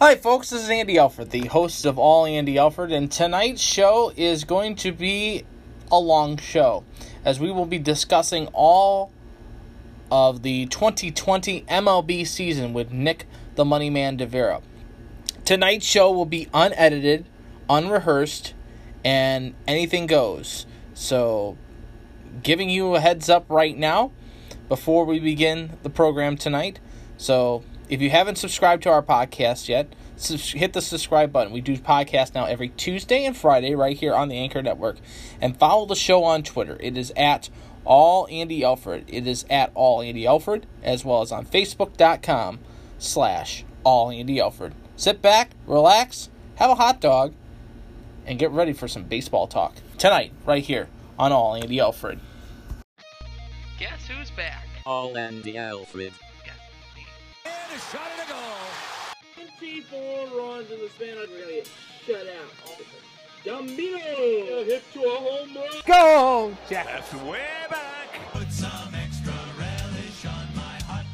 Hi, folks. This is Andy Alford, the host of All Andy Alford, and tonight's show is going to be a long show as we will be discussing all of the 2020 MLB season with Nick the Money Man DeVera. Tonight's show will be unedited, unrehearsed, and anything goes. So, giving you a heads up right now before we begin the program tonight. So, if you haven't subscribed to our podcast yet, hit the subscribe button. We do podcasts now every Tuesday and Friday right here on the Anchor Network. And follow the show on Twitter. It is at all Andy Alford. It is at all Andy Alford, as well as on Facebook.com slash all Andy Alford. Sit back, relax, have a hot dog, and get ready for some baseball talk tonight, right here on All Andy Alford. Guess who's back? All Andy Alford. And a shot and a goal. 24 runs in the span of really get shut out. Gambino hit to a home run. Go, Jack! That's way back. Put some extra relish on my hot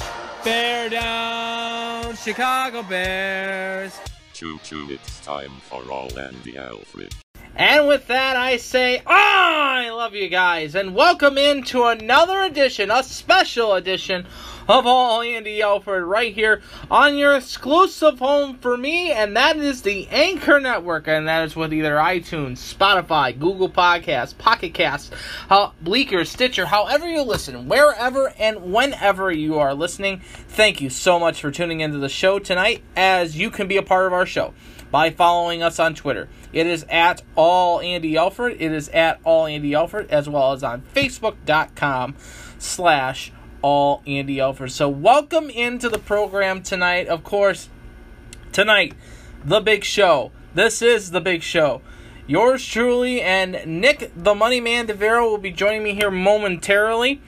dog. Bear down, Chicago Bears. Choo choo, it's time for All Andy Alford. And with that, I say, oh, I love you guys, and welcome into another edition, a special edition of All Andy Alford right here on your exclusive home for me, and that is the Anchor Network, and that is with either iTunes, Spotify, Google Podcasts, Pocket Casts, uh, Bleaker, Stitcher, however you listen, wherever and whenever you are listening. Thank you so much for tuning into the show tonight, as you can be a part of our show by following us on Twitter. It is at all Andy Alford. It is at all Andy Alford, as well as on Facebook.com slash all Andy Alford. So welcome into the program tonight. Of course, tonight, the big show. This is the big show. Yours truly and Nick the Money Man DeVera will be joining me here momentarily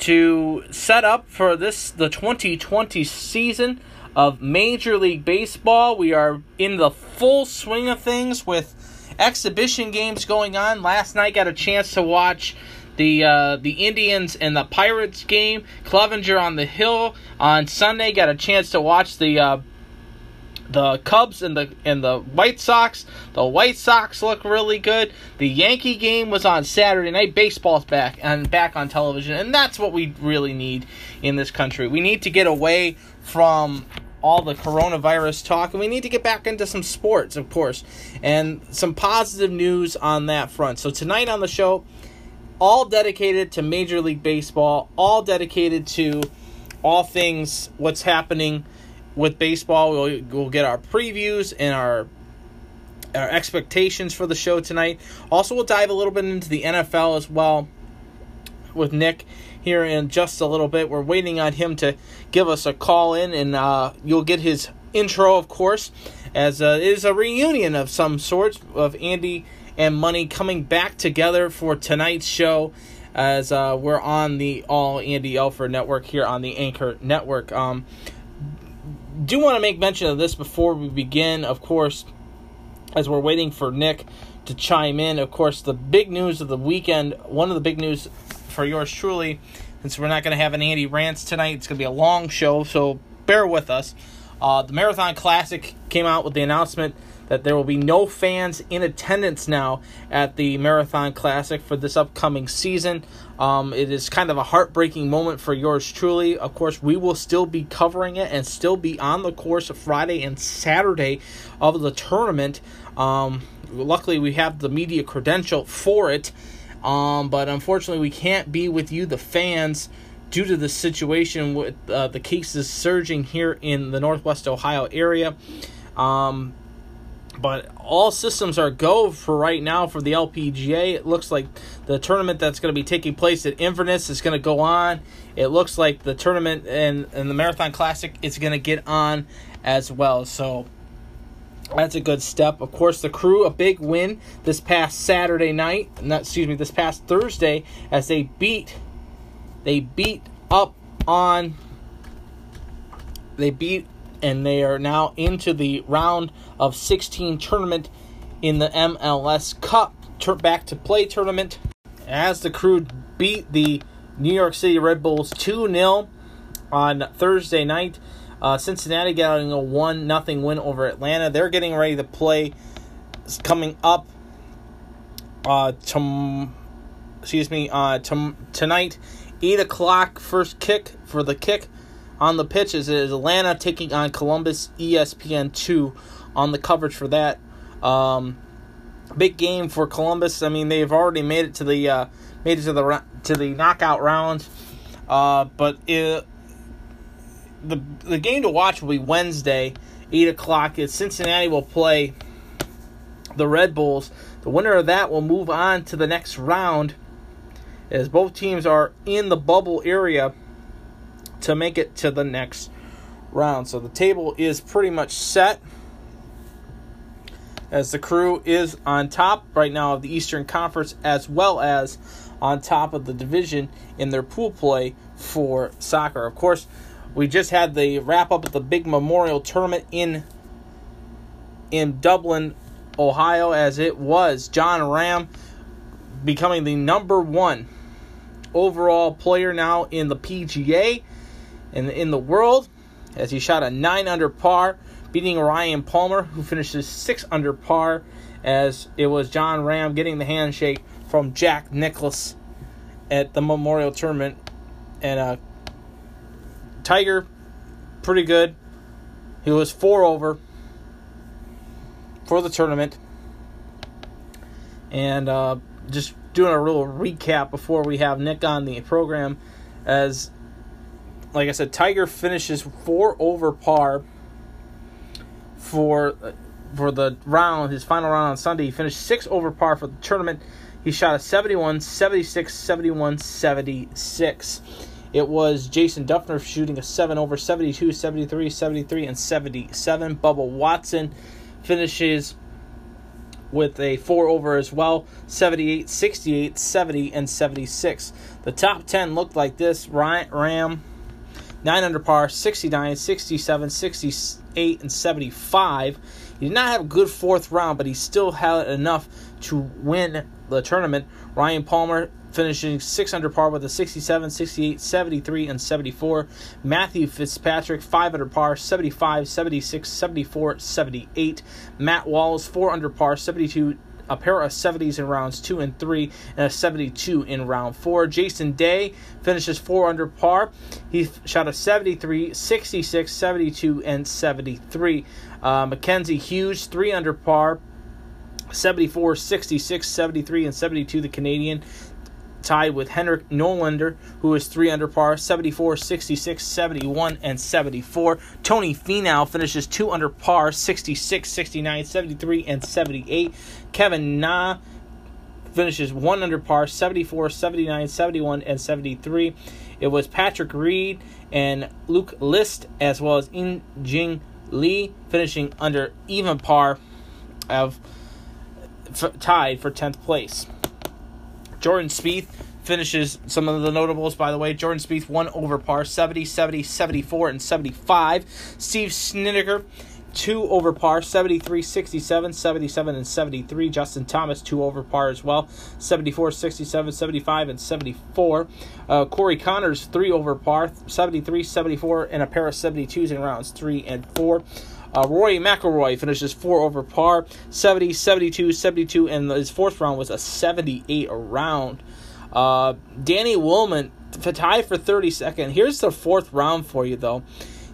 to set up for this the 2020 season of Major League Baseball. We are in the full swing of things with exhibition games going on. Last night got a chance to watch the uh, the Indians and the Pirates game. Clevinger on the hill on Sunday got a chance to watch the uh, the Cubs and the and the White Sox. The White Sox look really good. The Yankee game was on Saturday night. Baseball's back and back on television, and that's what we really need in this country. We need to get away from all the coronavirus talk, and we need to get back into some sports, of course, and some positive news on that front. So tonight on the show, all dedicated to Major League Baseball, all dedicated to all things what's happening with baseball. We'll, we'll get our previews and our our expectations for the show tonight. Also, we'll dive a little bit into the NFL as well with Nick here in just a little bit. We're waiting on him to give us a call in, and uh, you'll get his intro, of course, as uh, is a reunion of some sort of Andy and Money coming back together for tonight's show. As uh, we're on the All Andy Alford Network here on the Anchor Network. Um, do want to make mention of this before we begin, of course, as we're waiting for Nick to chime in. Of course, the big news of the weekend, one of the big news for yours truly, since we're not going to have an Andy Rants tonight, it's going to be a long show, so bear with us. Uh, the Marathon Classic came out with the announcement that there will be no fans in attendance now at the Marathon Classic for this upcoming season. Um, it is kind of a heartbreaking moment for yours truly. Of course, we will still be covering it and still be on the course Friday and Saturday of the tournament. Um, luckily, we have the media credential for it, um, but unfortunately, we can't be with you, the fans due to the situation with uh, the cases surging here in the Northwest Ohio area. Um, but all systems are go for right now for the LPGA. It looks like the tournament that's going to be taking place at Inverness is going to go on. It looks like the tournament and, and the Marathon Classic is going to get on as well. So that's a good step. Of course, the crew a big win this past Saturday night. Excuse me, this past Thursday as they beat they beat up on they beat and they are now into the round of 16 tournament in the MLS Cup back to play tournament as the crew beat the New York City Red Bulls 2 0 on Thursday night. Uh, Cincinnati getting a one nothing win over Atlanta. They're getting ready to play. It's coming up. Uh, tom, excuse me. Uh, tom, tonight, eight o'clock. First kick for the kick on the pitch is, Atlanta taking on Columbus. ESPN two on the coverage for that. Um, big game for Columbus. I mean, they've already made it to the uh, made it to the to the knockout round. Uh, but it, the the game to watch will be Wednesday, eight o'clock. Is Cincinnati will play the Red Bulls. The winner of that will move on to the next round, as both teams are in the bubble area to make it to the next round. So the table is pretty much set. As the crew is on top right now of the Eastern Conference, as well as on top of the division in their pool play for soccer. Of course, we just had the wrap up of the big memorial tournament in in Dublin, Ohio, as it was. Jon Rahm becoming the number one overall player now in the PGA and in the world, as he shot a nine under par, beating Ryan Palmer, who finishes six under par, as it was Jon Rahm getting the handshake from Jack Nicklaus at the Memorial Tournament, and uh, Tiger, pretty good. He was four over for the tournament. And uh, just doing a little recap before we have Nick on the program. As, like I said, Tiger finishes four over par for for the round, his final round on Sunday. He finished six over par for the tournament. He shot a 71, 76, 71, 76. It was Jason Dufner shooting a 7 over 72, 73, 73, and 77. Bubba Watson finishes with a 4 over as well 78, 68, 70, and 76. The top 10 looked like this Ryan Rahm, 9 under par, 69, 67, 68, and 75. He did not have a good fourth round, but he still had enough to win the tournament. Ryan Palmer finishing 6 under par with a 67, 68, 73, and 74. Matthew Fitzpatrick, 5 under par, 75, 76, 74, 78. Matt Wallace, 4 under par, 72, a pair of 70s in rounds 2 and 3, and a 72 in round 4. Jason Day finishes 4 under par. He shot a 73, 66, 72, and 73. Uh, Mackenzie Hughes, 3 under par. 74, 66, 73, and 72, the Canadian tied with Henrik Norlander, who is 3 under par, 74, 66, 71, and 74. Tony Finau finishes 2 under par, 66, 69, 73, and 78. Kevin Na finishes 1 under par, 74, 79, 71, and 73. It was Patrick Reed and Luke List, as well as In Jing Lee, finishing under even par of f- tied for 10th place. Jordan Spieth finishes some of the notables, by the way. Jordan Spieth, one over par, 70, 70, 74, and 75. Steve Snedeker, two over par, 73, 67, 77, and 73. Justin Thomas, two over par as well, 74, 67, 75, and 74. Uh, Corey Conners, three over par, 73, 74, and a pair of 72s in rounds three and four. Uh, Rory McIlroy finishes four over par, 70, 72, 72, and his fourth round was a 78 round. Uh, Danny Willman tied for 32nd. Here's the fourth round for you, though.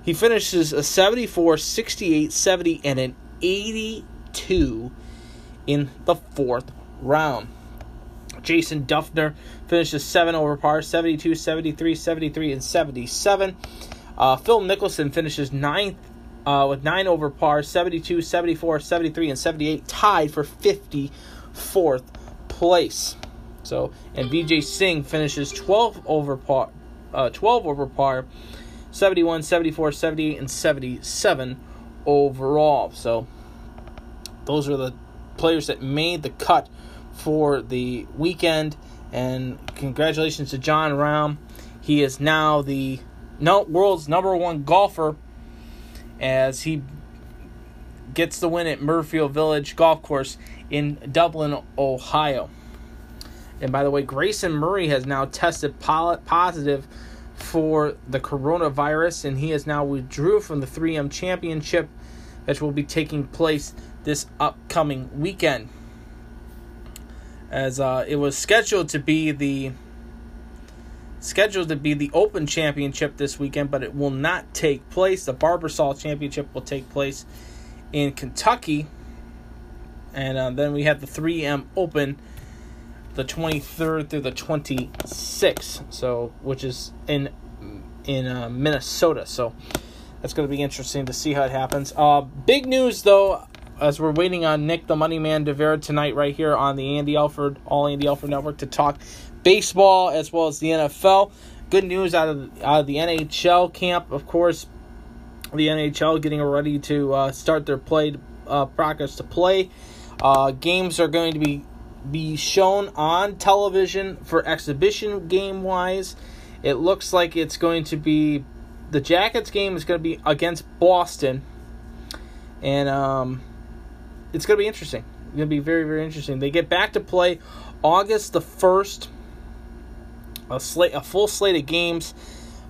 He finishes a 74, 68, 70, and an 82 in the fourth round. Jason Dufner finishes 7 over par, 72, 73, 73, and 77. Uh, Phil Mickelson finishes ninth uh, with 9 over par, 72, 74, 73, and 78, tied for 54th place. So, and Vijay Singh finishes 12 over par, uh, 12 over par, 71, 74, 78, and 77 overall. So, those are the players that made the cut for the weekend. And congratulations to Jon Rahm. He is now the no world's number one golfer as he gets the win at Muirfield Village Golf Course in Dublin, Ohio. And by the way, Grayson Murray has now tested positive for the coronavirus, and he has now withdrew from the 3M Championship, which will be taking place this upcoming weekend. As uh, it was scheduled to be the scheduled to be the Open Championship this weekend, but it will not take place. The Barbasol Championship will take place in Kentucky, and uh, then we have the 3M Open, the 23rd through the 26th. So, which is in in uh, Minnesota. So that's going to be interesting to see how it happens. Uh, big news though, as we're waiting on Nick the Money Man DeVera tonight, right here on the Andy Alford All Andy Alford Network to talk baseball as well as the NFL. Good news out of out of the NHL camp, of course. The NHL getting ready to uh, start their play uh, practice to play. Uh, games are going to be be shown on television for exhibition game wise. It looks like it's going to be the Jackets game is going to be against Boston, and um, it's going to be interesting. It's going to be very very interesting. They get back to play August the first. A slate, a full slate of games,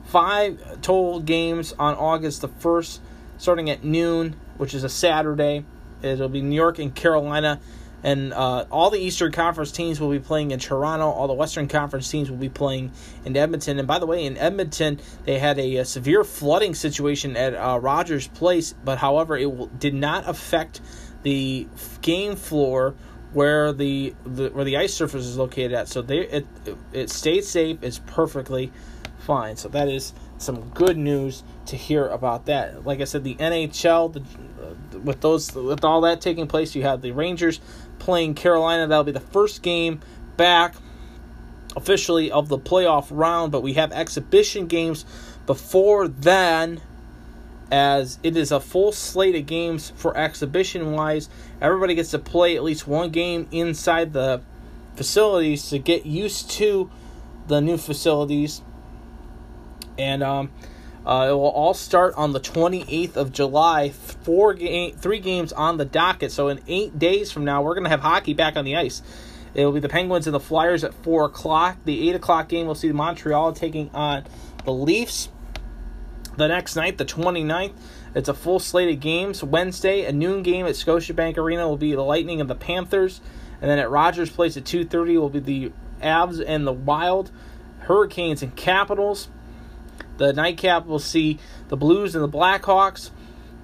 five total games on August the first, starting at noon, which is a Saturday. It'll be New York and Carolina and uh, all the Eastern Conference teams will be playing in Toronto. All the Western Conference teams will be playing in Edmonton. And by the way, in Edmonton, they had a, a severe flooding situation at uh, Rogers Place, but however, it will, did not affect the game floor where the, the where the ice surface is located at. So they it it stayed safe. It's perfectly fine. So that is some good news to hear about that. Like I said, the NHL, the, uh, with those with all that taking place, you have the Rangers playing Carolina. That'll be the first game back officially of the playoff round, but we have exhibition games before then as it is a full slate of games for exhibition wise. Everybody gets to play at least one game inside the facilities to get used to the new facilities. And um, uh, it will all start on the 28th of July. Four game, three games on the docket. So in eight days from now, we're going to have hockey back on the ice. It will be the Penguins and the Flyers at four o'clock. The eight o'clock game, we'll see Montreal taking on the Leafs. The next night, the 29th, it's a full slate of games. Wednesday, a noon game at Scotiabank Arena will be the Lightning and the Panthers. And then at Rogers Place at 2.30 will be the Avs and the Wild, Hurricanes and Capitals. The nightcap will see the Blues and the Blackhawks,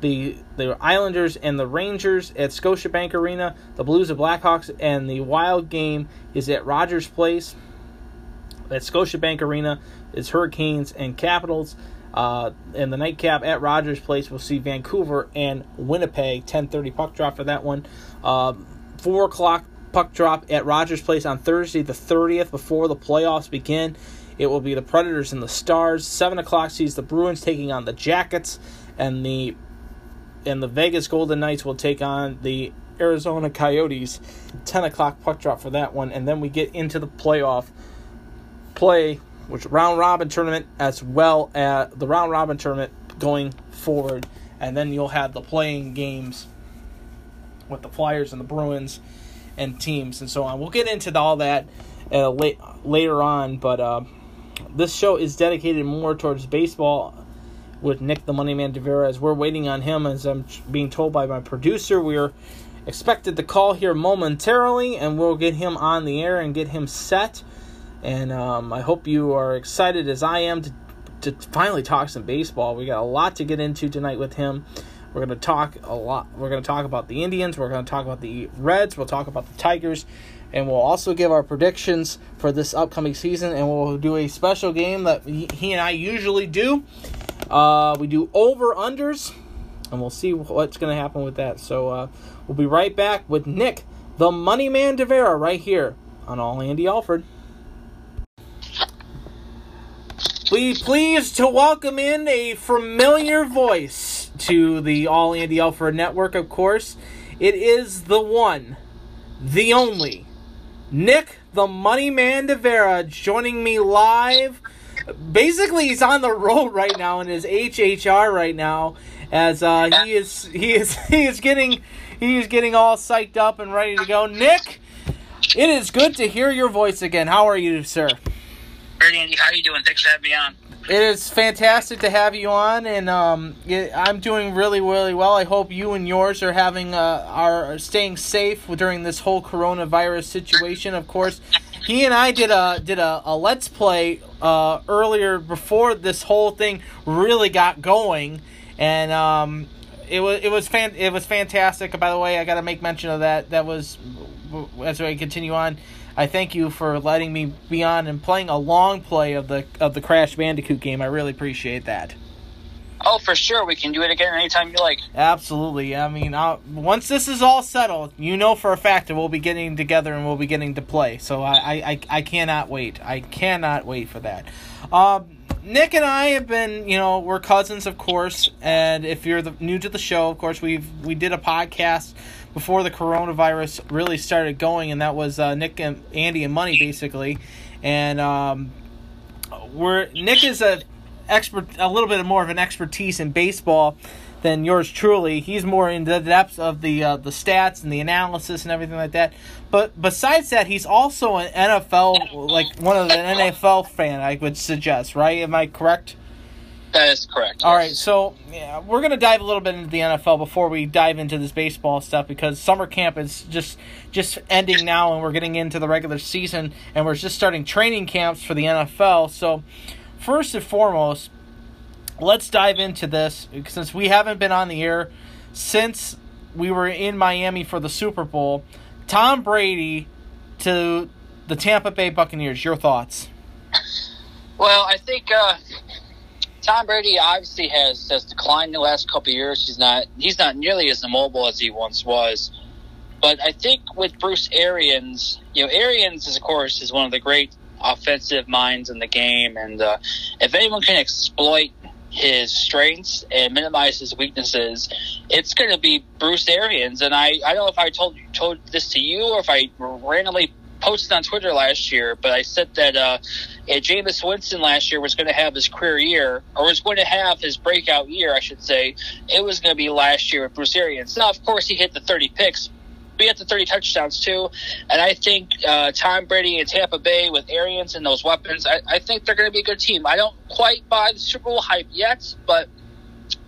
the the Islanders and the Rangers at Scotiabank Arena. The Blues and Blackhawks and the Wild game is at Rogers Place. At Scotiabank Arena is Hurricanes and Capitals. Uh, the nightcap at Rogers Place we'll see Vancouver and Winnipeg. 10:30 puck drop for that one. Uh, Four o'clock puck drop at Rogers Place on Thursday the 30th before the playoffs begin. It will be the Predators and the Stars. Seven o'clock sees the Bruins taking on the Jackets, and the and the Vegas Golden Knights will take on the Arizona Coyotes. Ten o'clock puck drop for that one, and then we get into the playoff play, which round robin tournament as well as the round robin tournament going forward, and then you'll have the playing games with the Flyers and the Bruins and teams and so on. We'll get into all that uh, late, later on, but uh, this show is dedicated more towards baseball with Nick the Money Man DeVera as we're waiting on him as I'm being told by my producer. We're expected to call here momentarily and we'll get him on the air and get him set. And um, I hope you are excited as I am to, to finally talk some baseball. We got a lot to get into tonight with him. We're going to talk a lot. We're going to talk about the Indians. We're going to talk about the Reds. We'll talk about the Tigers. And we'll also give our predictions for this upcoming season. And we'll do a special game that he and I usually do. Uh, we do over unders. And we'll see what's going to happen with that. So uh, we'll be right back with Nick, the Money Man DeVera, right here on All Andy Alford. Be pleased to welcome in a familiar voice to the All Andy Alford Network, of course. It is the one, the only, Nick the Money Man DeVera joining me live. Basically, he's on the road right now in his HHR right now, as uh, he is he is he is getting he is getting all psyched up and ready to go. Nick, it is good to hear your voice again. How are you, sir? Great, Andy. How you doing? Thanks for having me on. It is fantastic to have you on, and um, it, I'm doing really, really well. I hope you and yours are having uh, are staying safe during this whole coronavirus situation. Of course, he and I did a did a, a let's play uh, earlier before this whole thing really got going, and um, it was it was fan it was fantastic. By the way, I got to make mention of that. That was as I continue on. I thank you for letting me be on and playing a long play of the of the Crash Bandicoot game. I really appreciate that. Oh, for sure. We can do it again anytime you like. Absolutely. I mean, I'll, once this is all settled, you know for a fact that we'll be getting together and we'll be getting to play. So I, I, I, I cannot wait. I cannot wait for that. Um, Nick and I have been, you know, we're cousins, of course. And if you're the, new to the show, of course, we've we did a podcast before the coronavirus really started going, and that was uh, Nick and Andy and Money basically. And um, we're Nick is a expert, a little bit more of an expertise in baseball than yours truly. He's more in the depths of the uh, the stats and the analysis and everything like that. But besides that, he's also an NFL like one of the NFL fan. I would suggest, right? Am I correct? That is correct. All yes. right, so yeah, we're gonna dive a little bit into the NFL before we dive into this baseball stuff because summer camp is just just ending now, and we're getting into the regular season, and we're just starting training camps for the NFL. So, first and foremost, let's dive into this since we haven't been on the air since we were in Miami for the Super Bowl. Tom Brady to the Tampa Bay Buccaneers. Your thoughts? Well, I think uh, Tom Brady obviously has, has declined the last couple years. He's not he's not nearly as immobile as he once was. But I think with Bruce Arians, you know, Arians is of course is one of the great offensive minds in the game, and uh, if anyone can exploit his strengths and minimize his weaknesses, it's going to be Bruce Arians. And I, I don't know if I told told this to you or if I randomly posted on Twitter last year, but I said that uh, yeah, Jameis Winston last year was going to have his career year, or was going to have his breakout year, I should say. It was going to be last year with Bruce Arians. Now, of course, he hit the 30 picks, he hit the 30 touchdowns too. And I think uh, Tom Brady and Tampa Bay with Arians and those weapons, I, I think they're going to be a good team. I don't quite buy the Super Bowl hype yet, but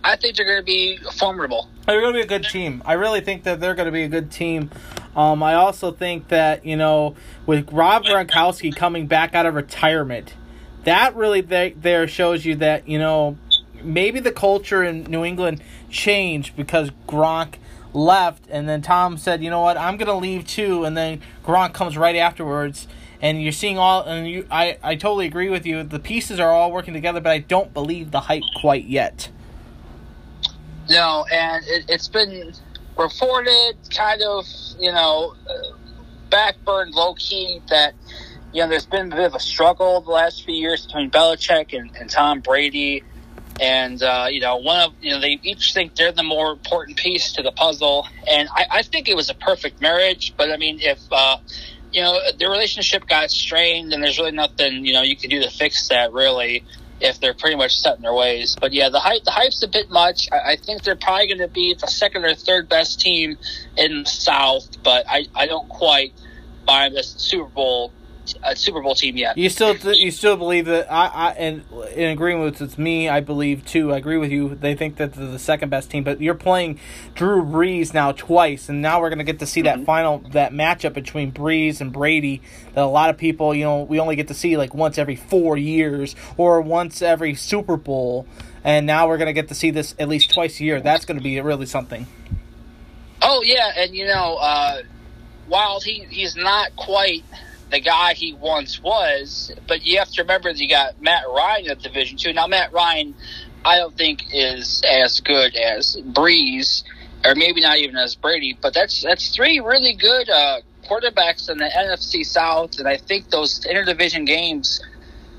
I think they're going to be formidable. They're going to be a good team. I really think that they're going to be a good team. Um, I also think that you know with Rob Gronkowski coming back out of retirement, that really there, shows you that you know maybe the culture in New England changed because Gronk left, and then Tom said, you know what, I'm to leave too, and then Gronk comes right afterwards. And you're seeing all, and you, I, I totally agree with you. The pieces are all working together, but I don't believe the hype quite yet. No, and it, it's been reported kind of, you know, backburned low key that, you know, there's been a bit of a struggle the last few years between Belichick and, and Tom Brady. And, uh, you know, one of, you know, they each think they're the more important piece to the puzzle. And I, I think it was a perfect marriage. But I mean, if, uh, you know, the relationship got strained and there's really nothing, you know, you can do to fix that really if they're pretty much set in their ways. But yeah, the hype the hype's a bit much. I, I think they're probably going to be the second or third best team in the South, but I, I don't quite buy this Super Bowl a Super Bowl team yet. You still you still believe that I, I and in agreement with it's me, I believe too. I agree with you. They think that they're the second best team, but you're playing Drew Brees now twice, and now we're gonna get to see Mm-hmm. that final that matchup between Brees and Brady. That a lot of people, you know, we only get to see like once every four years or once every Super Bowl, and now we're gonna get to see this at least twice a year. That's gonna be really something. Oh yeah, and you know, uh, while he he's not quite the guy he once was, but you have to remember that you got Matt Ryan the division Two. Now Matt Ryan, I don't think is as good as Brees, or maybe not even as Brady, but that's that's three really good uh, quarterbacks in the NFC South, and I think those interdivision games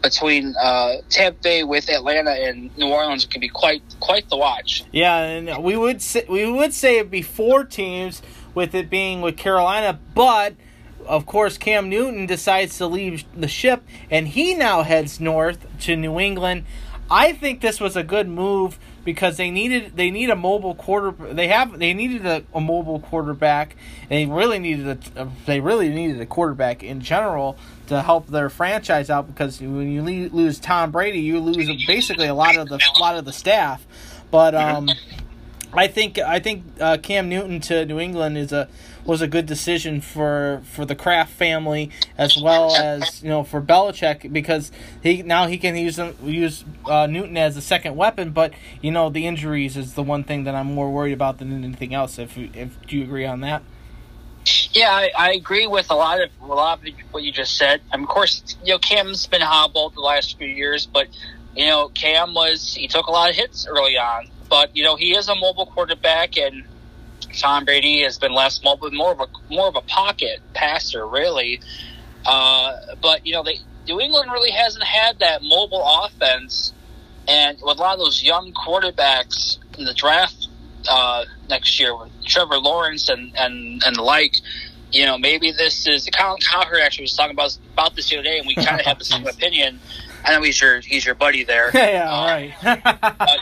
between uh, Tampa Bay with Atlanta and New Orleans can be quite quite the watch. Yeah, and we would say, we would say it'd be four teams with it being with Carolina, but of course Cam Newton decides to leave the ship and he now heads north to New England. I think this was a good move because they needed they need a mobile quarter. They have they needed a, a mobile quarterback. They really needed a they really needed a quarterback in general to help their franchise out because when you lose Tom Brady, you lose basically a lot of the lot of the staff. But um, I think I think uh, Cam Newton to New England is a was a good decision for for the Kraft family as well as you know for Belichick because he now he can use use uh, Newton as a second weapon. But you know the injuries is the one thing that I'm more worried about than anything else. If if do you agree on that? Yeah, I, I agree with a lot of a lot of what you just said. And of course, you know, Cam's been hobbled the last few years, but you know, Cam was he took a lot of hits early on, but you know, he is a mobile quarterback, and Tom Brady has been less mobile, more of a more of a pocket passer, really. Uh, but you know, they New England really hasn't had that mobile offense, and with a lot of those young quarterbacks in the draft uh, next year with Trevor Lawrence and and and the like. You know, maybe this is Colin Cowherd actually was talking about about this the other day, and we kind of have the same opinion. I know he's your he's your buddy there. yeah, Uh, right. but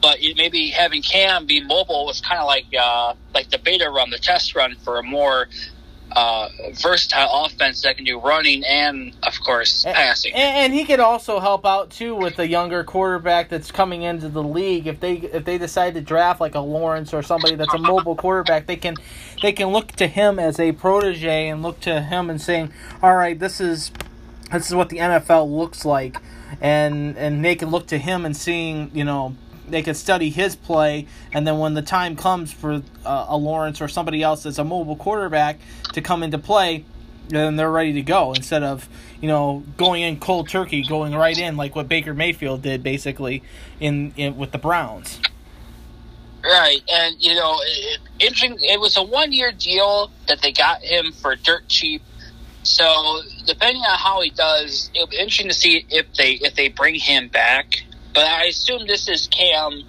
but maybe having Cam be mobile was kind of like uh, like the beta run, the test run for a more uh, versatile offense that can do running and, of course, passing. And, and he could also help out too with the younger quarterback that's coming into the league. If they if they decide to draft like a Lawrence or somebody that's a mobile quarterback, they can they can look to him as a protege and look to him and saying, "All right, this is this is what the NFL looks like," and and they can look to him and seeing you know they could study his play, and then when the time comes for uh, a Lawrence or somebody else that's a mobile quarterback to come into play, then they're ready to go instead of you know going in cold turkey, going right in like what Baker Mayfield did basically in, in with the Browns. Right, and you know, it, interesting. It was a one-year deal that they got him for dirt cheap. So depending on how he does, it'll be interesting to see if they if they bring him back. But I assume this is Cam,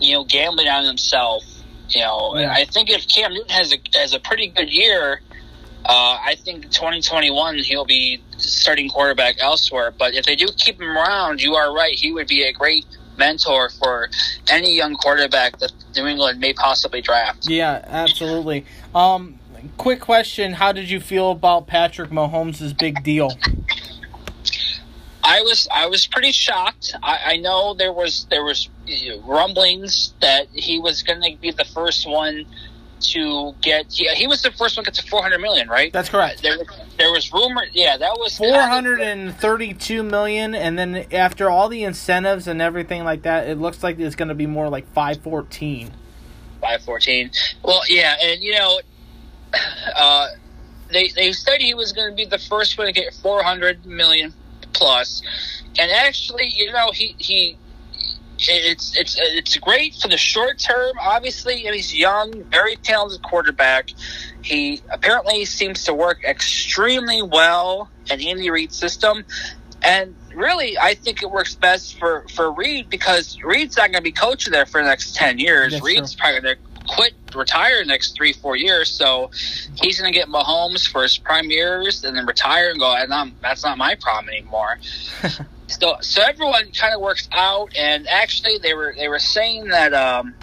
you know, gambling on himself. You know, Yeah. I think if Cam Newton has a has a pretty good year, uh, I think 2021 he'll be starting quarterback elsewhere. But if they do keep him around, you are right. He would be a great mentor for any young quarterback that New England may possibly draft. Yeah, absolutely. Um, quick question: How did you feel about Patrick Mahomes' big deal? I was I was pretty shocked. I, I know there was there was rumblings that he was going to be the first one to get. Yeah, he was the first one to get to 400 million, right? That's correct. There, there was rumor. Yeah, that was Four hundred and thirty-two million, and then after all the incentives and everything like that, it looks like it's going to be more like five fourteen. Five fourteen. Well, yeah, and you know, uh, they they said he was going to be the first one to get four hundred million plus, and actually, you know, he he. It's it's it's great for the short term. Obviously, and he's young, very talented quarterback. He apparently seems to work extremely well in Andy Reid's system, and really, I think it works best for for Reid because Reid's not going to be coaching there for the next ten years. That's Reid's probably going to quit, retire next three, four years. So he's going to get Mahomes for his prime years and then retire and go. And I'm, that's not my problem anymore. so, so everyone kind of works out. And actually, they were they were saying that um,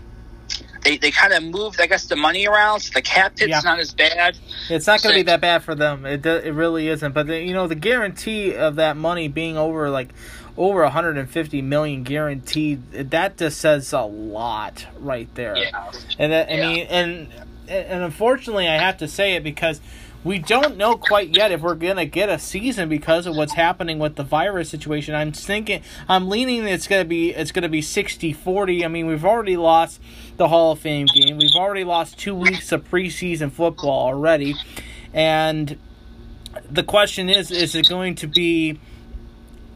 they they kind of moved, I guess, the money around, so the cap hit's Yeah. not as bad. It's not going to be that bad for them. It do, it really isn't. But the, you know, the guarantee of that money being over like over 150 million guaranteed, that just says a lot right there. Yeah. And that, I Yeah. mean, and and unfortunately, I have to say it because we don't know quite yet if we're gonna get a season because of what's happening with the virus situation. I'm thinking, I'm leaning it's gonna be it's gonna be 60-40. I mean, we've already lost the Hall of Fame game. We've already lost two weeks of preseason football already, and the question is, is it going to be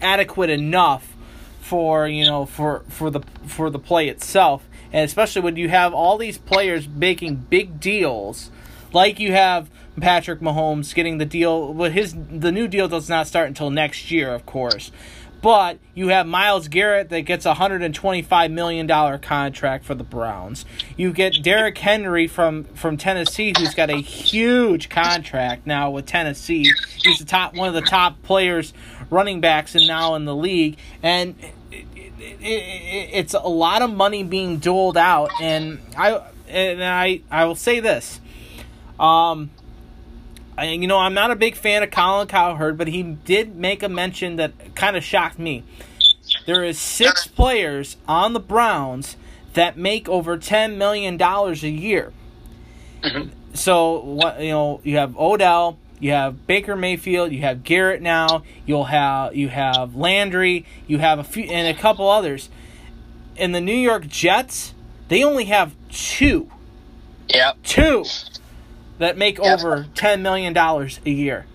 adequate enough for you know for for the for the play itself. And especially when you have all these players making big deals like you have Patrick Mahomes getting the deal but his the new deal does not start until next year of course but you have Myles Garrett that gets a $125 million contract for the Browns. You get Derrick Henry from, from Tennessee, who's got a huge contract now with Tennessee. He's the top one of the top players, running backs, and now in the league. And it, it, it's a lot of money being doled out, and I and I I will say this, um, I, you know I'm not a big fan of Colin Cowherd, but he did make a mention that kind of shocked me. There is six players on the Browns that make over ten million dollars a year. Mm-hmm. So what you know, you have Odell, you have Baker Mayfield, you have Garrett now, you'll have you have Landry, you have a few and a couple others. In the New York Jets, they only have two, Yep. two that make Yep. over ten million dollars a year.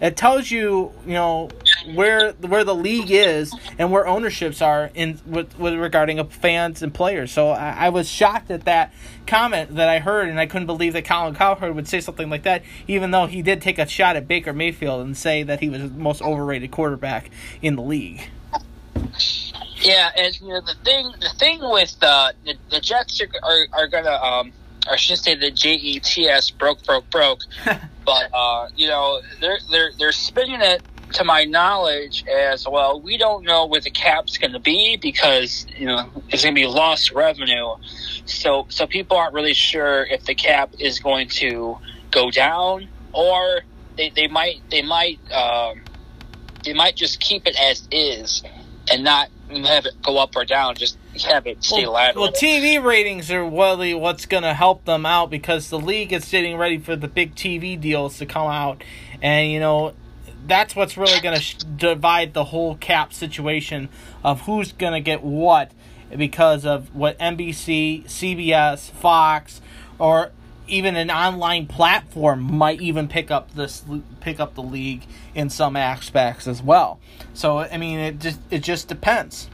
It tells you, you know, where where the league is and where ownerships are in with, with regarding fans and players. So I, I was shocked at that comment that I heard, and I couldn't believe that Colin Cowherd would say something like that, even though he did take a shot at Baker Mayfield and say that he was the most overrated quarterback in the league. Yeah, and you know the thing, the thing with uh, the the Jets are are, are gonna, um, I should say the J E T S broke, broke, broke. but uh, you know they're they're they're spinning it to my knowledge as well. We don't know where the cap's going to be because you know it's going to be lost revenue. So so people aren't really sure if the cap is going to go down or they, they might they might um, they might just keep it as is and not have it go up or down. Just have it stay Well, lateral. well, TV ratings are really what's going to help them out because the league is getting ready for the big TV deals to come out, and you know that's what's really going to sh- divide the whole cap situation of who's going to get what because of what NBC, CBS, Fox, or even an online platform might even pick up this pick up the league in some aspects as well. So I mean, it just it just depends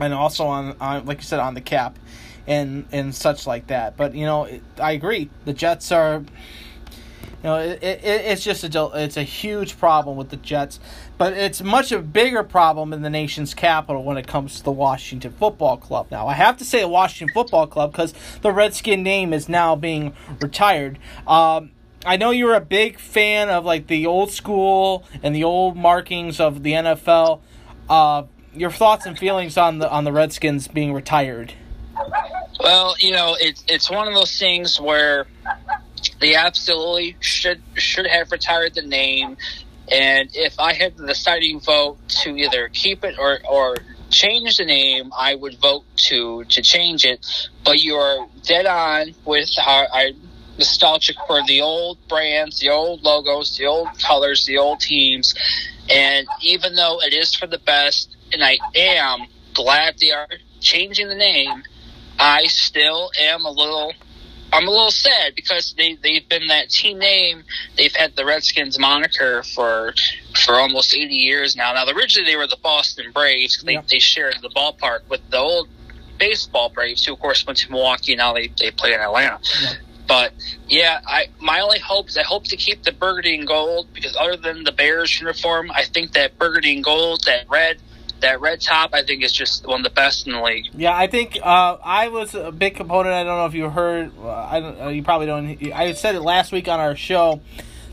and also on, on like you said on the cap and and such like that. But you know i agree. The jets are you know it, it, it's just a it's a huge problem with the jets. But it's much a bigger problem in the nation's capital when it comes to the washington football club. Now i have to say the washington football club because the redskin name is now being retired. Um, I know you're a big fan of like the old school and the old markings of the NFL. Uh, your thoughts and feelings on the on the Redskins being retired? Well, you know, it's it's one of those things where they absolutely should should have retired the name, and if I had the deciding vote to either keep it or or change the name, I would vote to to change it. But you are dead on with our. our nostalgic for the old brands, the old logos, the old colors, the old teams. And even though it is for the best, and I am glad they are changing the name, I still am a little I'm a little sad because they they've been that team name. They've had the Redskins moniker for for almost 80 years now. Now originally they were the Boston Braves. They Yep. they shared the ballpark with the old baseball Braves, who of course went to Milwaukee. Now they they play in Atlanta. But yeah, I my only hope is I hope to keep the burgundy and gold because other than the Bears uniform, I think that burgundy and gold, that red, that red top, I think is just one of the best in the league. Yeah, I think uh, I was a big component. I don't know if you heard. Uh, I don't. Uh, you probably don't. I said it last week on our show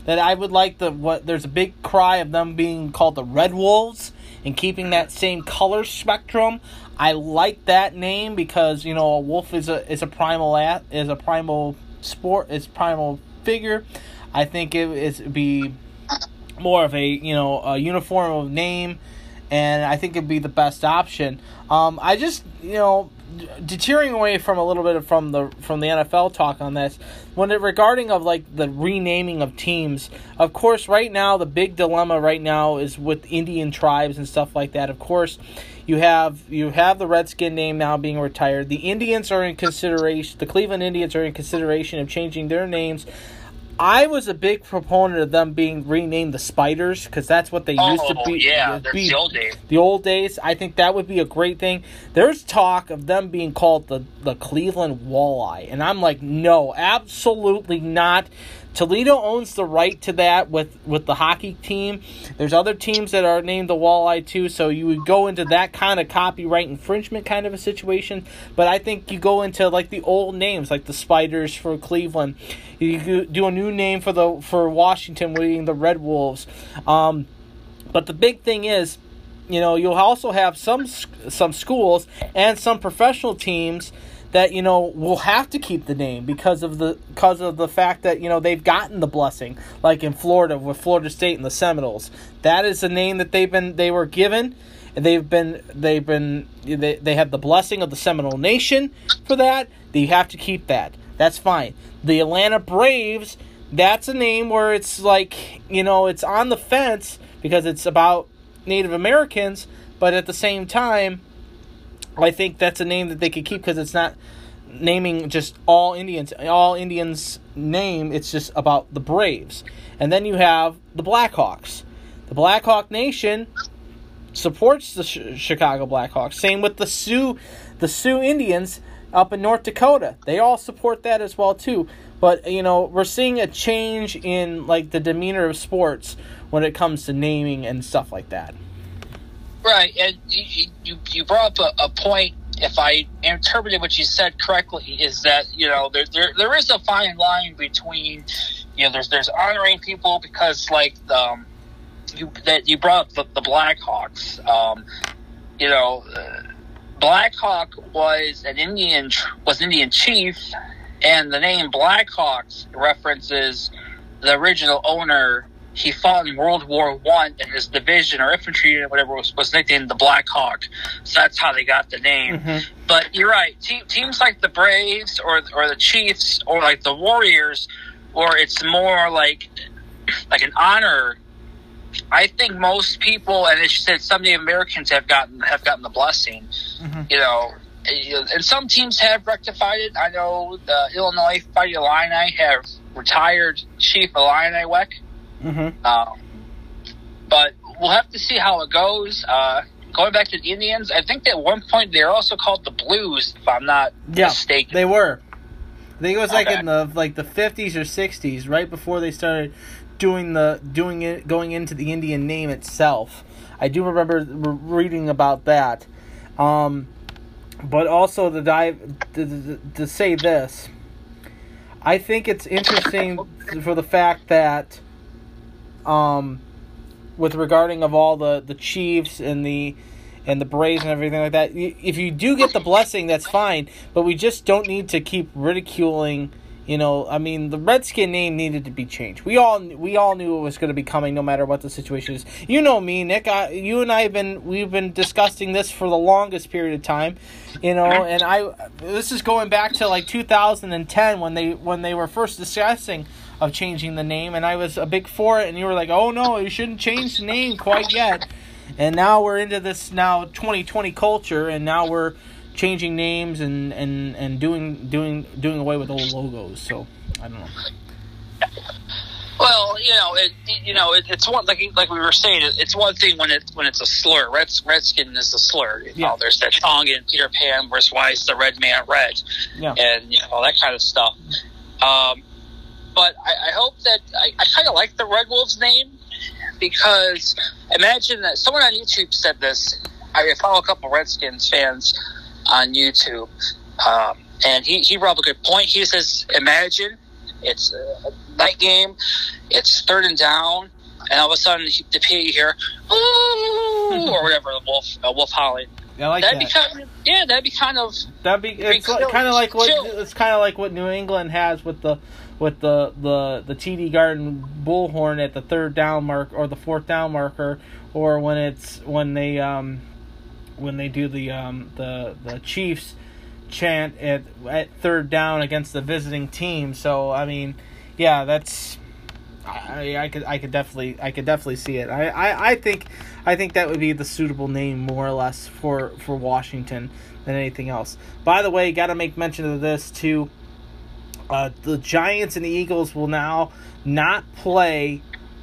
that I would like the what. There's a big cry of them being called the Red Wolves and keeping that same color spectrum. I like that name because you know a wolf is a is a primal at is a primal sport is primal figure. I think it is be more of a you know a uniform of name, and I think it'd be the best option. Um, I just you know deterring away from a little bit of from the from the NFL talk on this when it regarding of like the renaming of teams. Of course, right now the big dilemma right now is with Indian tribes and stuff like that. Of course. You have you have the Redskin name now being retired. The Indians are in consideration. The Cleveland Indians are in consideration of changing their names. I was a big proponent of them being renamed the Spiders because that's what they used to Oh be. yeah, be- the old days. the old days. I think that would be a great thing. There's talk of them being called the the Cleveland Walleye, and I'm like, no, absolutely not. Toledo owns the right to that with with the hockey team. There's other teams that are named the Walleye too, so you would go into that kind of copyright infringement kind of a situation. But I think you go into like the old names, like the Spiders for Cleveland. You do a new name for the for Washington, being the Red Wolves. Um, but the big thing is, you know, you'll also have some some schools and some professional teams that you know will have to keep the name because of the because of the fact that you know they've gotten the blessing, like in Florida with Florida State and the Seminoles. That is the name that they've been they were given. And they've been they've been they, they have the blessing of the Seminole Nation for that. They have to keep that. That's fine. The Atlanta Braves, that's a name where it's like, you know, it's on the fence because it's about Native Americans, but at the same time, I think that's a name that they could keep because it's not naming just all Indians, all Indians name. It's just about the Braves, and then you have the Blackhawks. The Blackhawk Nation supports the Ch- Chicago Blackhawks. Same with the Sioux, the Sioux Indians up in North Dakota. They all support that as well too. But you know, we're seeing a change in like the demeanor of sports when it comes to naming and stuff like that. Right, and you you, brought up a, a point. If I interpreted what you said correctly, is that you know there, there there is a fine line between you know there's there's honoring people because like um you that you brought up the, the Blackhawks. Um, you know, uh, Blackhawk was an Indian was Indian chief, and the name Blackhawks references the original owner. He fought in World War One, and his division or infantry unit, whatever, was, was nicknamed the Black Hawk. So that's how they got the name. Mhm. But you're right. Te- teams like the Braves or or the Chiefs or like the Warriors, or it's more like like an honor. I think most people, and as you said, some Native Americans have gotten have gotten the blessing. Mhm. You know, and some teams have rectified it. I know the Illinois Fighting Illini have retired Chief Illiniwek. Mm-hmm. Um, but we'll have to see how it goes. Uh, going back to the Indians, I think that at one point they're also called the Blues, if I'm not Yeah, mistaken. they were. I think it was like Okay. in the like the fifties or sixties, right before they started doing the doing it going into the Indian name itself. I do remember reading about that. Um, but also to dive to, to, to say this, I think it's interesting for the fact that, um, with regarding of all the the Chiefs and the and the Braves and everything like that. If you do get the blessing, that's fine. But we just don't need to keep ridiculing. You know, I mean, the Redskin name needed to be changed. We all we all knew it was going to be coming, no matter what the situation is. You know me, Nick. I, you and I have been we've been discussing this for the longest period of time. You know, and I this is going back to like 2010 when they when they were first discussing of changing the name, and I was a big for it, and you were like, "Oh no, you shouldn't change the name quite yet." And now we're into this now 2020 culture, and now we're changing names and, and, and doing doing doing away with old logos. So I don't know. Well, you know, it you know it, it's one like like we were saying. It, it's one thing when it when it's a slur. Reds, Redskin is a slur. You Yeah. know, there's that song in Peter Pan, where's why is the red man red, Yeah. and you know that kind of stuff. Um, but I, I hope that I, I kind of like the Red Wolves name because imagine that someone on YouTube said this. I follow a couple Redskins fans on YouTube, um, and he he brought up a good point. He says, imagine it's a night game, it's third and down, and all of a sudden he- the PA you hear, ooh, or whatever, the wolf, uh, wolf howling. I like That'd that. be kind of, yeah, that'd be kind of, That'd be it's chill. kind of like what Chill. it's kind of like what New England has with the with the the the TD Garden bullhorn at the third down mark or the fourth down marker, or when it's when they um when they do the um the the Chiefs chant at at third down against the visiting team. So I mean, yeah, that's I, I could I could definitely I could definitely see it. I, I, I think I think that would be the suitable name more or less for for Washington than anything else. By the way, got to make mention of this too. Uh, the Giants and the Eagles will now not play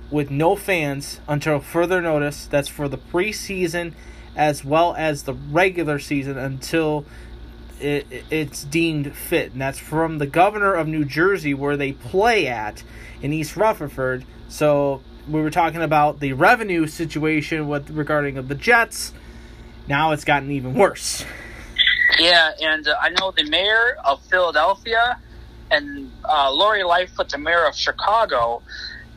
with no fans until further notice. That's for the preseason as well as the regular season until it, it's deemed fit. And that's from the governor of New Jersey, where they play at in East Rutherford. So we were talking about the revenue situation with regarding of the Jets. Now it's gotten even worse. yeah. And uh, I know the mayor of Philadelphia and uh, Lori Lightfoot, the mayor of Chicago,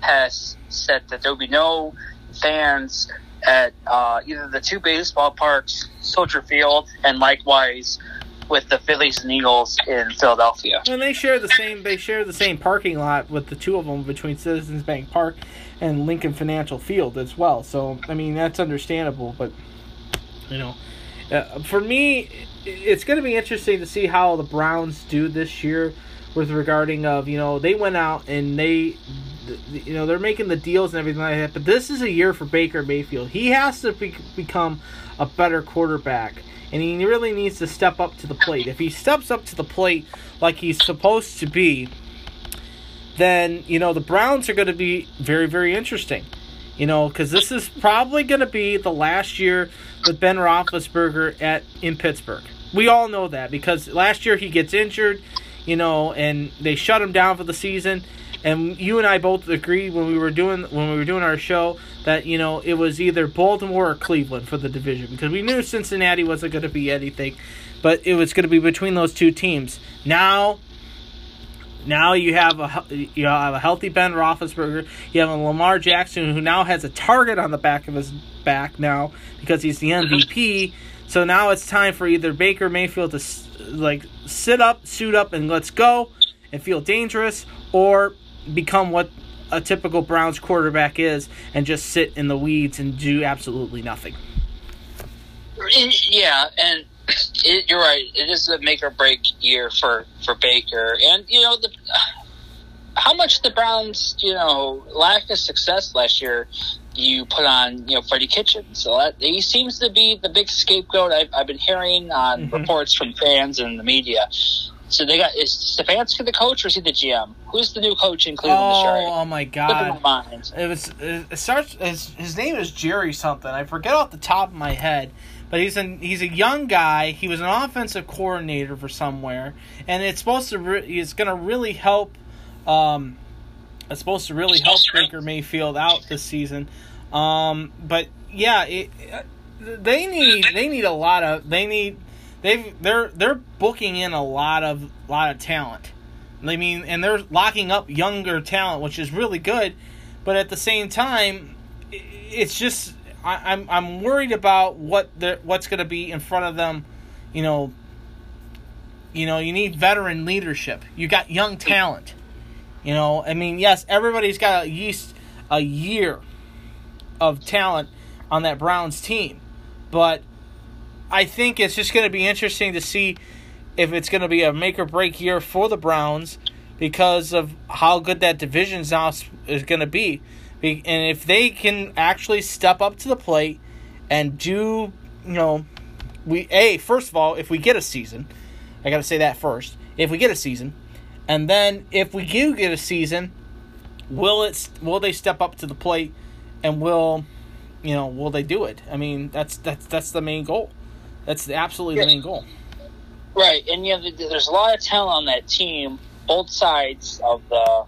has said that there will be no fans at uh, either the two baseball parks, Soldier Field, and likewise with the Phillies and Eagles in Philadelphia. And they share the same. They share the same parking lot with the two of them between Citizens Bank Park and Lincoln Financial Field as well. So I mean that's understandable, but you know, uh, for me, it's going to be interesting to see how the Browns do this year with regarding of you know they went out and they you know they're making the deals and everything like that but this is a year for baker mayfield. He has to be, become a better quarterback and he really needs to step up to the plate. If he steps up to the plate like he's supposed to be then you know the browns are going to be very very interesting you know because this is probably going to be the last year with ben roethlisberger at in pittsburgh. We all know that because last year he gets injured you know, and they shut him down for the season. And you and I both agreed when we were doing when we were doing our show that you know it was either Baltimore or Cleveland for the division because we knew Cincinnati wasn't going to be anything, but it was going to be between those two teams. Now, now you have a you have a healthy Ben Roethlisberger. You have a Lamar Jackson who now has a target on the back of his back now because he's the MVP. So now it's time for either Baker Mayfield to like sit up, suit up, and let's go, and feel dangerous, or become what a typical Browns quarterback is and just sit in the weeds and do absolutely nothing. Yeah, and it, you're right. It is a make or break year for for Baker, and you know the how much the Browns, you know, lack of success last year you put on, you know, Freddie Kitchen. So that, he seems to be the big scapegoat I've, I've been hearing on Mhm. reports from fans and the media. So they got is Stefanski the coach or is he the GM? Who's the new coach in Cleveland this year? Oh, oh my God! my. It was it starts. His, his name is Jerry something. I forget off the top of my head, but he's a he's a young guy. He was an offensive coordinator for somewhere, and it's supposed to re- it's going to really help. Um, it's supposed to really help Baker Mayfield out this season. Um, but yeah, it, they need they need a lot of they need they've they're they're booking in a lot of lot of talent. I mean, and they're locking up younger talent, which is really good. But at the same time, it's just I, I'm I'm worried about what the what's going to be in front of them. You know, you know, you need veteran leadership. You got young talent. You know, I mean, yes, everybody's got at least a year of talent on that Browns team, but I think it's just going to be interesting to see if it's going to be a make or break year for the Browns because of how good that division's now is going to. Be- And if they can actually step up to the plate and do, you know, we a first of all, if we get a season, I got to say that first. If we get a season, and then if we do get a season, will it will they step up to the plate and will you know will they do it? I mean, that's that's that's the main goal. That's absolutely the main goal. Right, and you know, there's a lot of talent on that team, both sides of the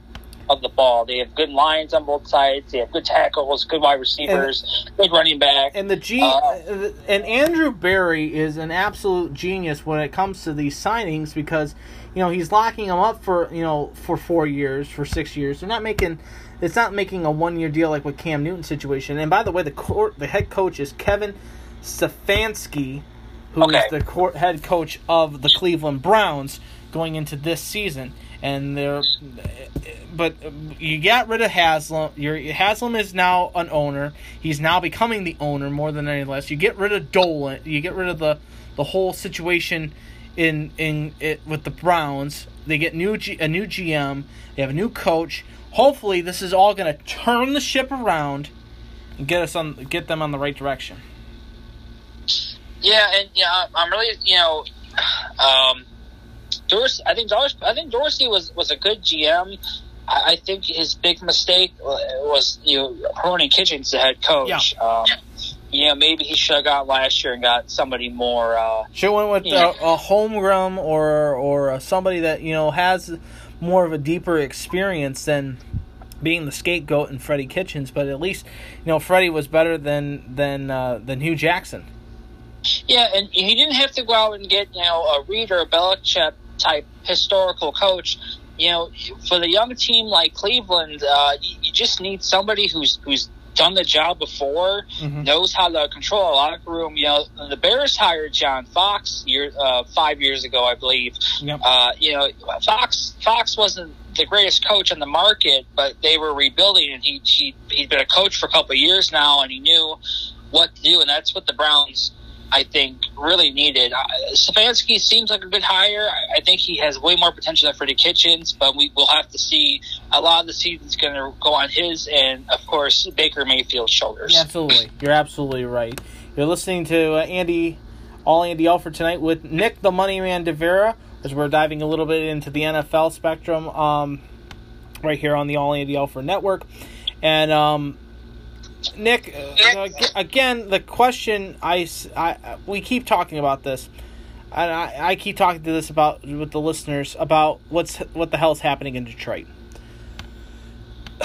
of the ball. They have good lines on both sides. They have good tackles, good wide receivers, good running back. And the G Uh, and Andrew Berry is an absolute genius when it comes to these signings because you know he's locking them up for you know for four years, for six years. They're not making it's not making a one year deal like with Cam Newton situation. And by the way, the court, the head coach is Kevin Stefanski, who is Okay. the court, head coach of the Cleveland Browns going into this season. And they're, but you got rid of Haslam. Your Haslam is now an owner. He's now becoming the owner more than any less. You get rid of Dolan. You get rid of the the whole situation in in it with the Browns. They get new G, a new GM. They have a new coach. Hopefully, this is all going to turn the ship around and get us on get them on the right direction. Yeah, and yeah, I'm really you know, um, Dorsey. I think Dorsey. I think Dorsey was was a good GM. I, I think his big mistake was you know Kitchens the head coach. Um, you know, maybe he should have got last year and got somebody more. Uh, Should went with a, a homegrown or or uh, somebody that you know has more of a deeper experience than being the scapegoat in Freddie Kitchens. But at least you know Freddie was better than than uh, than Hue Jackson. Yeah, and he didn't have to go out and get you know a Reid or a Belichick type historical coach. You know, for the young team like Cleveland, uh, you, you just need somebody who's who's done the job before, Mhm. knows how to control a locker room. You know, the Bears hired John Fox year uh, five years ago, I believe. Yep. Uh, you know, Fox Fox wasn't the greatest coach on the market, but they were rebuilding, and he he he'd been a coach for a couple of years now, and he knew what to do, and that's what the Browns. I think really needed. Uh, Stefanski seems like a good hire. I, I think he has way more potential than Freddie Kitchens, but we will have to see. A lot of the season's going to go on his and, of course, Baker Mayfield's shoulders. Yeah, absolutely. You're absolutely right. You're listening to uh, Andy, all Andy for tonight with Nick the Money Man DeVera, as we're diving a little bit into the NFL spectrum, um, right here on the All Andy Alford Network, and um, Nick, uh, ag- again, the question I, I we keep talking about this, and I, I keep talking to this about with the listeners about what's what the hell's happening in Detroit.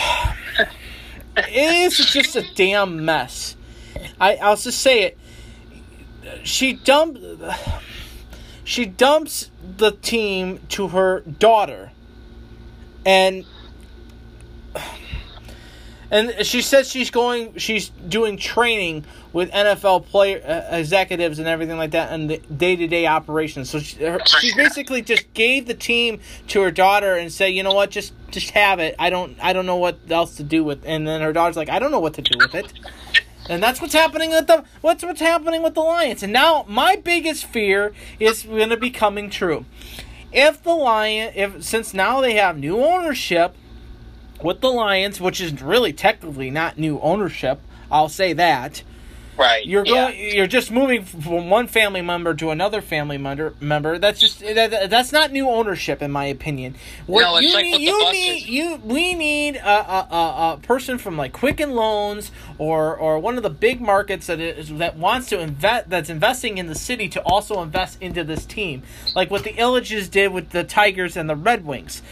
it is just a damn mess. I I'll just say it. She dump she dumps the team to her daughter, and and she says she's going she's doing training with NFL player uh, executives and everything like that and the day-to-day operations. So she, her, she basically just gave the team to her daughter and said, "You know what? Just just have it. I don't I don't know what else to do with." And then her daughter's like, "I don't know what to do with it." And that's what's happening with the what's what's happening with the Lions. And now my biggest fear is going to be coming true. If the Lion if since now they have new ownership with the Lions, which is really technically not new ownership, I'll say that. Right. You're yeah. going. You're just moving from one family member to another family member. Member. That's just that, that's not new ownership, in my opinion. What No, it's you like need, with the you buses. need, you. We need a, a, a, a person from like Quicken Loans or or one of the big markets that is that wants to invest that's investing in the city to also invest into this team, like what the Ilitches did with the Tigers and the Red Wings.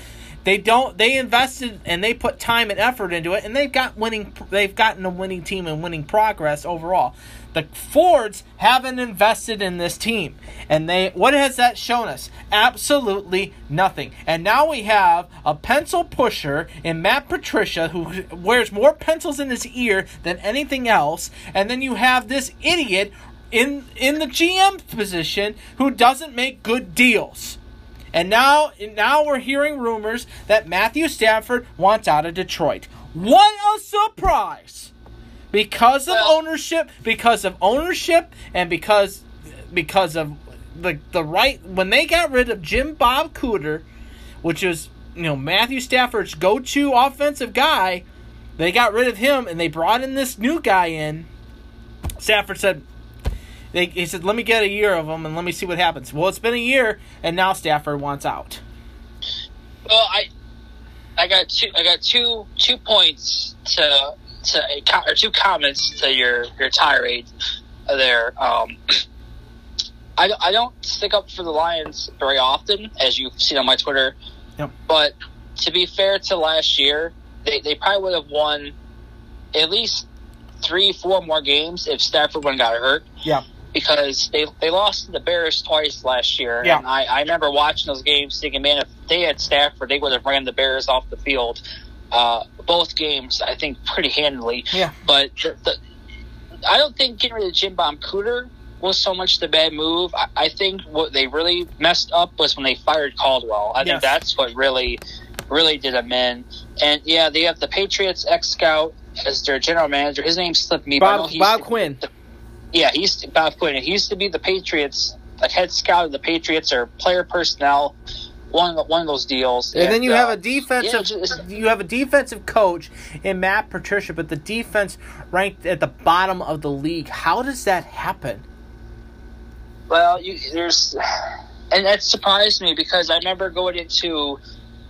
They don't. They invested and they put time and effort into it, and they've got winning. They've gotten a winning team and winning progress overall. The Fords haven't invested in this team, and they. What has that shown us? Absolutely nothing. And now we have a pencil pusher in Matt Patricia who wears more pencils in his ear than anything else, and then you have this idiot in in the GM position who doesn't make good deals. And now, now we're hearing rumors that Matthew Stafford wants out of Detroit. What a surprise! Because of ownership, because of ownership, and because because of the the right when they got rid of Jim Bob Cooter, which is you know Matthew Stafford's go-to offensive guy, they got rid of him and they brought in this new guy in. Stafford said, they, he said, "Let me get a year of them and let me see what happens." Well, it's been a year, and now Stafford wants out. Well, I I got two I got two two points to to a or two comments to your your tirade there. Um, I don't- I don't stick up for the Lions very often, as you've seen on my Twitter. Yep. But to be fair to last year, they they probably would have won at least three four more games if Stafford wouldn't got hurt Yeah, because they they lost to the Bears twice last year. Yeah. And I, I remember watching those games thinking, man, if they had Stafford, they would have ran the Bears off the field. Uh, both games, I think, pretty handily. yeah, But the, the, I don't think getting rid of Jim Bob Cooter was so much the bad move. I, I think what they really messed up was when they fired Caldwell. I Yes. think that's what really, really did them in. And yeah, they have the Patriots ex scout as their general manager. His name slipped me. but I know Bob Bob Quinn. Yeah, he used to, Bob Quinn. He used to be the Patriots, like head scout of the Patriots or player personnel. One of, one of those deals. And then you uh, have a defensive, yeah, just- you have a defensive coach in Matt Patricia, but the defense ranked at the bottom of the league. How does that happen? Well, you, there's, and that surprised me because I remember going into,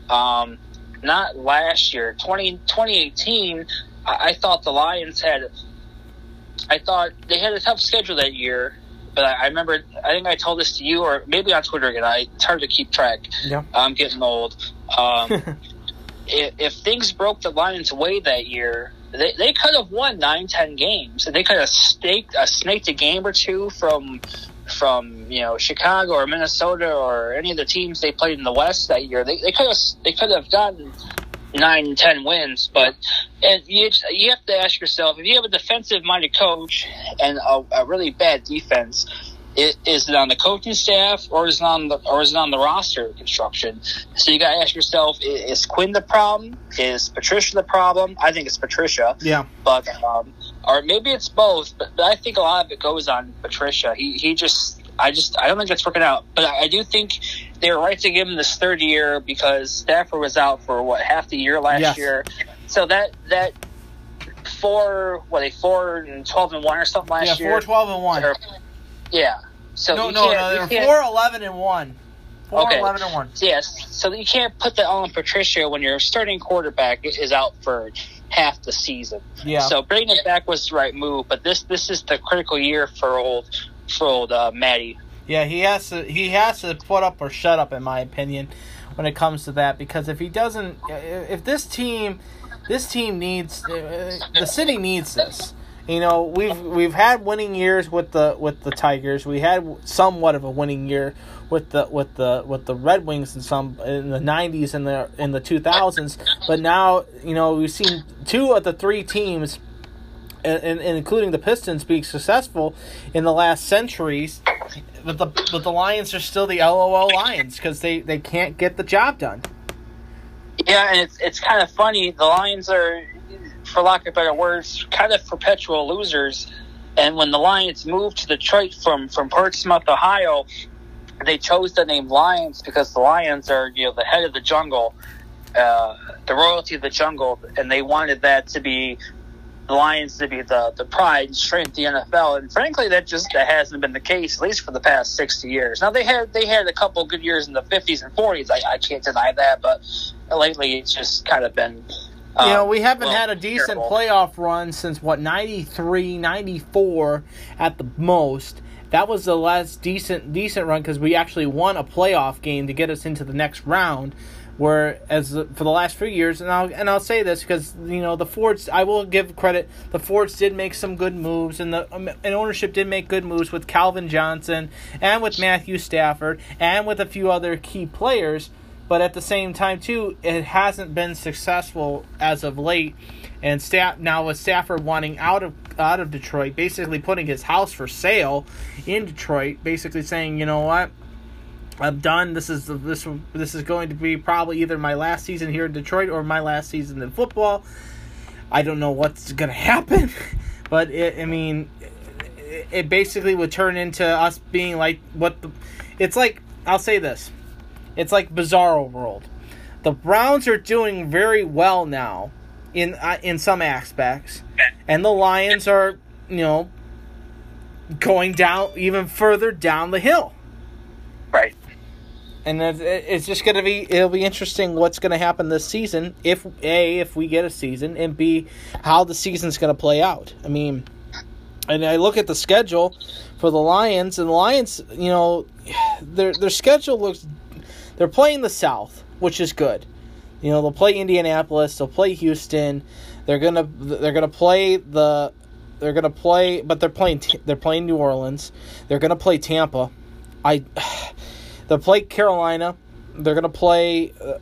um, not last year, 20, 2018, I, I thought the Lions had, I thought they had a tough schedule that year. But I I remember, I think I told this to you, or maybe on Twitter again. I, it's hard to keep track. Yeah. I'm getting old. Um, if, if things broke the Lions' way that year, they, they could have won nine, ten games. They could have staked, uh, snaked a game or two from from you know Chicago or Minnesota or any of the teams they played in the West that year. They, they could have they could have done nine and ten wins. But and you you have to ask yourself if you have a defensive minded coach and a, a really bad defense. i- Is it on the coaching staff or is it on the or is it on the roster construction? So you got to ask yourself: Is Quinn the problem? Is Patricia the problem? I think it's Patricia Yeah. but um, or maybe it's both. But, but I think a lot of it goes on Patricia. He he just I just I don't think it's working out. But I, I do think they were right to give him this third year because Stafford was out for what half the year last Yes. year. So that that four what they four and twelve and one or something last year. Yeah, year. four twelve and one. Or- yeah. So No, no, no. They're four eleven and one. Four Okay. eleven and one. Yes, so you can't put that on Patricia when your starting quarterback is out for half the season. Yeah. So bringing it back was the right move, but this this is the critical year for old old uh, Matty. Yeah, he has to he has to put up or shut up in my opinion when it comes to that because if he doesn't if this team this team needs uh, the city needs this. You know, we've we've had winning years with the with the Tigers. We had somewhat of a winning year with the with the with the Red Wings in some in the 90s and the in the 2000s, but now, you know, we've seen two of the three teams and, and, including the Pistons being successful in the last centuries, but the but the Lions are still the LOL Lions because they, they can't get the job done. Yeah, and it's it's kind of funny. The Lions are, for lack of better words, kind of perpetual losers. And when the Lions moved to Detroit from from Portsmouth, Ohio, they chose the name Lions because the Lions are you know the head of the jungle, uh, the royalty of the jungle, and they wanted that to be the Lions to be the the pride and strength of the NFL. And frankly, that just that hasn't been the case at least for the past sixty years. Now they had they had a couple good years in the fifties and forties. I, I can't deny that, but lately it's just kind of been. you know, um, we haven't well, had a decent terrible. playoff run since what 93, 94 at the most. That was the last decent decent run because we actually won a playoff game to get us into the next round. Where as for the last few years, and I'll and I'll say this because you know the Fords, I will give credit. The Fords did make some good moves, and the um, and ownership did make good moves with Calvin Johnson and with Matthew Stafford and with a few other key players. But at the same time, too, it hasn't been successful as of late. And staff now with Stafford wanting out of out of Detroit, basically putting his house for sale in Detroit, basically saying, you know what, I'm done. This is this this is going to be probably either my last season here in Detroit or my last season in football. I don't know what's gonna happen, but it, I mean, it, basically would turn into us being like what the. It's like I'll say this, it's like Bizarro World. The Browns are doing very well now, in uh, in some aspects, and the Lions are you know going down even further down the hill. And it's, just gonna be it'll be interesting what's gonna happen this season if a if we get a season and b how the season's gonna play out. I mean and i look at the schedule for the lions and the lions you know their their schedule looks they're playing the south which is good. You know they'll play indianapolis they'll play houston they're gonna they're gonna play the they're gonna play but they're playing they're playing new orleans they're gonna play tampa. I They'll play Carolina. They're gonna play. Uh,